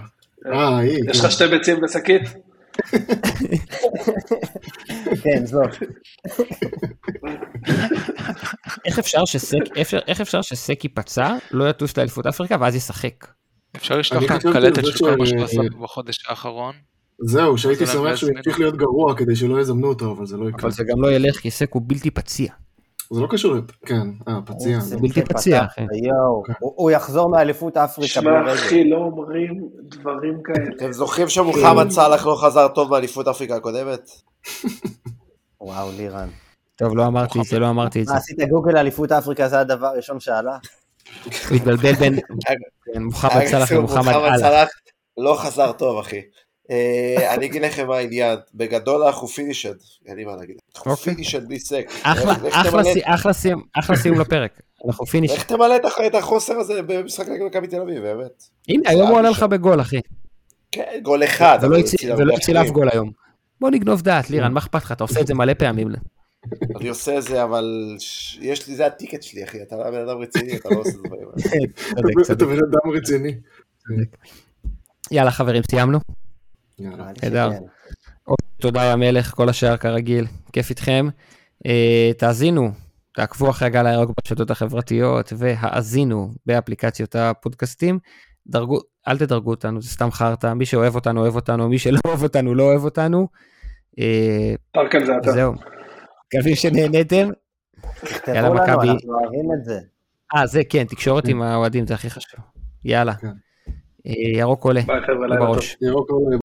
אה, היא. יש כן. לך שתי ביצים בשקית? כן, זאת. איך אפשר שסק, איך, אפשר שסק ייפצע, לא יטוס לאליפות אפריקה ואז ישחק? אפשר לשלוח אני כאן חשבתי קלטת על זה של כל מה שהוא עשה בחודש האחרון. זהו, שהייתי זה שמח שהוא. ימשיך להיות גרוע כדי שלא יזמנו אותו, אבל זה לא יקרה. אבל זה גם לא ילך כי סק הוא בלתי פציע. זה לא קשור, לפ- כן, אה, פציע. איזה לא. בלתי פציע, אחי. יואו, הוא- יחזור מאליפות אפריקה שמע. אחי, לא אומרים דברים כאלה. אתם זוכרים שמוחמד סאלח לא חזר טוב מאליפות אפריקה הקודמת? וואו, לירן. טוב, לא אמרתי את זה, לא אמרתי את זה. מה, עשית גוגל אליפות אפריקה, זה הדבר הראשון שעלה? הוא התבלבל בין מוחמד סאלח אגב, ומוחמד מוחמד אללה. סאלח לא חזר טוב, אחי. אה, אני אגיד לכם מה העניין, בגדול אנחנו finished, אין לי מה להגיד. אנחנו אוקיי. finished בלי סק. אחלה, סיום, לפרק. אנחנו finish. לך תמלא את הח- את החוסר הזה במשחק נגד מכבי תל אביב, באמת. הנה, היום הוא עלה לך. בגול, אחי. כן, גול אחד. ולא הציל- אף. גול היום. בוא נגנוב דעת, לירן, מה אכפת לך? אתה עושה את זה מלא פעמים. אני עושה את זה, אבל יש לי, זה ה ticket שלי, אחי. אתה בן אדם רציני, אתה לא עושה את האלה. צודק, אתה. בן אדם רציני. יאללה, חברים, סיימנו. נהדר. שכן. תודה יא מלך, כל השאר כרגיל, כיף איתכם. אה, תאזינו, תעקבו אחרי הגל הירוק ברשתות החברתיות והאזינו באפליקציות הפודקאסטים. דרגו, אל תדרגו אותנו, זה סתם חרטא, מי שאוהב אותנו אוהב אותנו, מי שלא אוהב אותנו לא אוהב אותנו. אה, טרקן זה אתה. זהו. מקווים שנהנתם. תכתבו יאללה, לנו, מכבי. אנחנו אוהבים את זה. אה, זה כן, תקשורת עם האוהדים זה הכי חשוב. יאללה. כן. אה, ירוק עולה, ביי חבר'ה, לילה טוב. ירוק עולה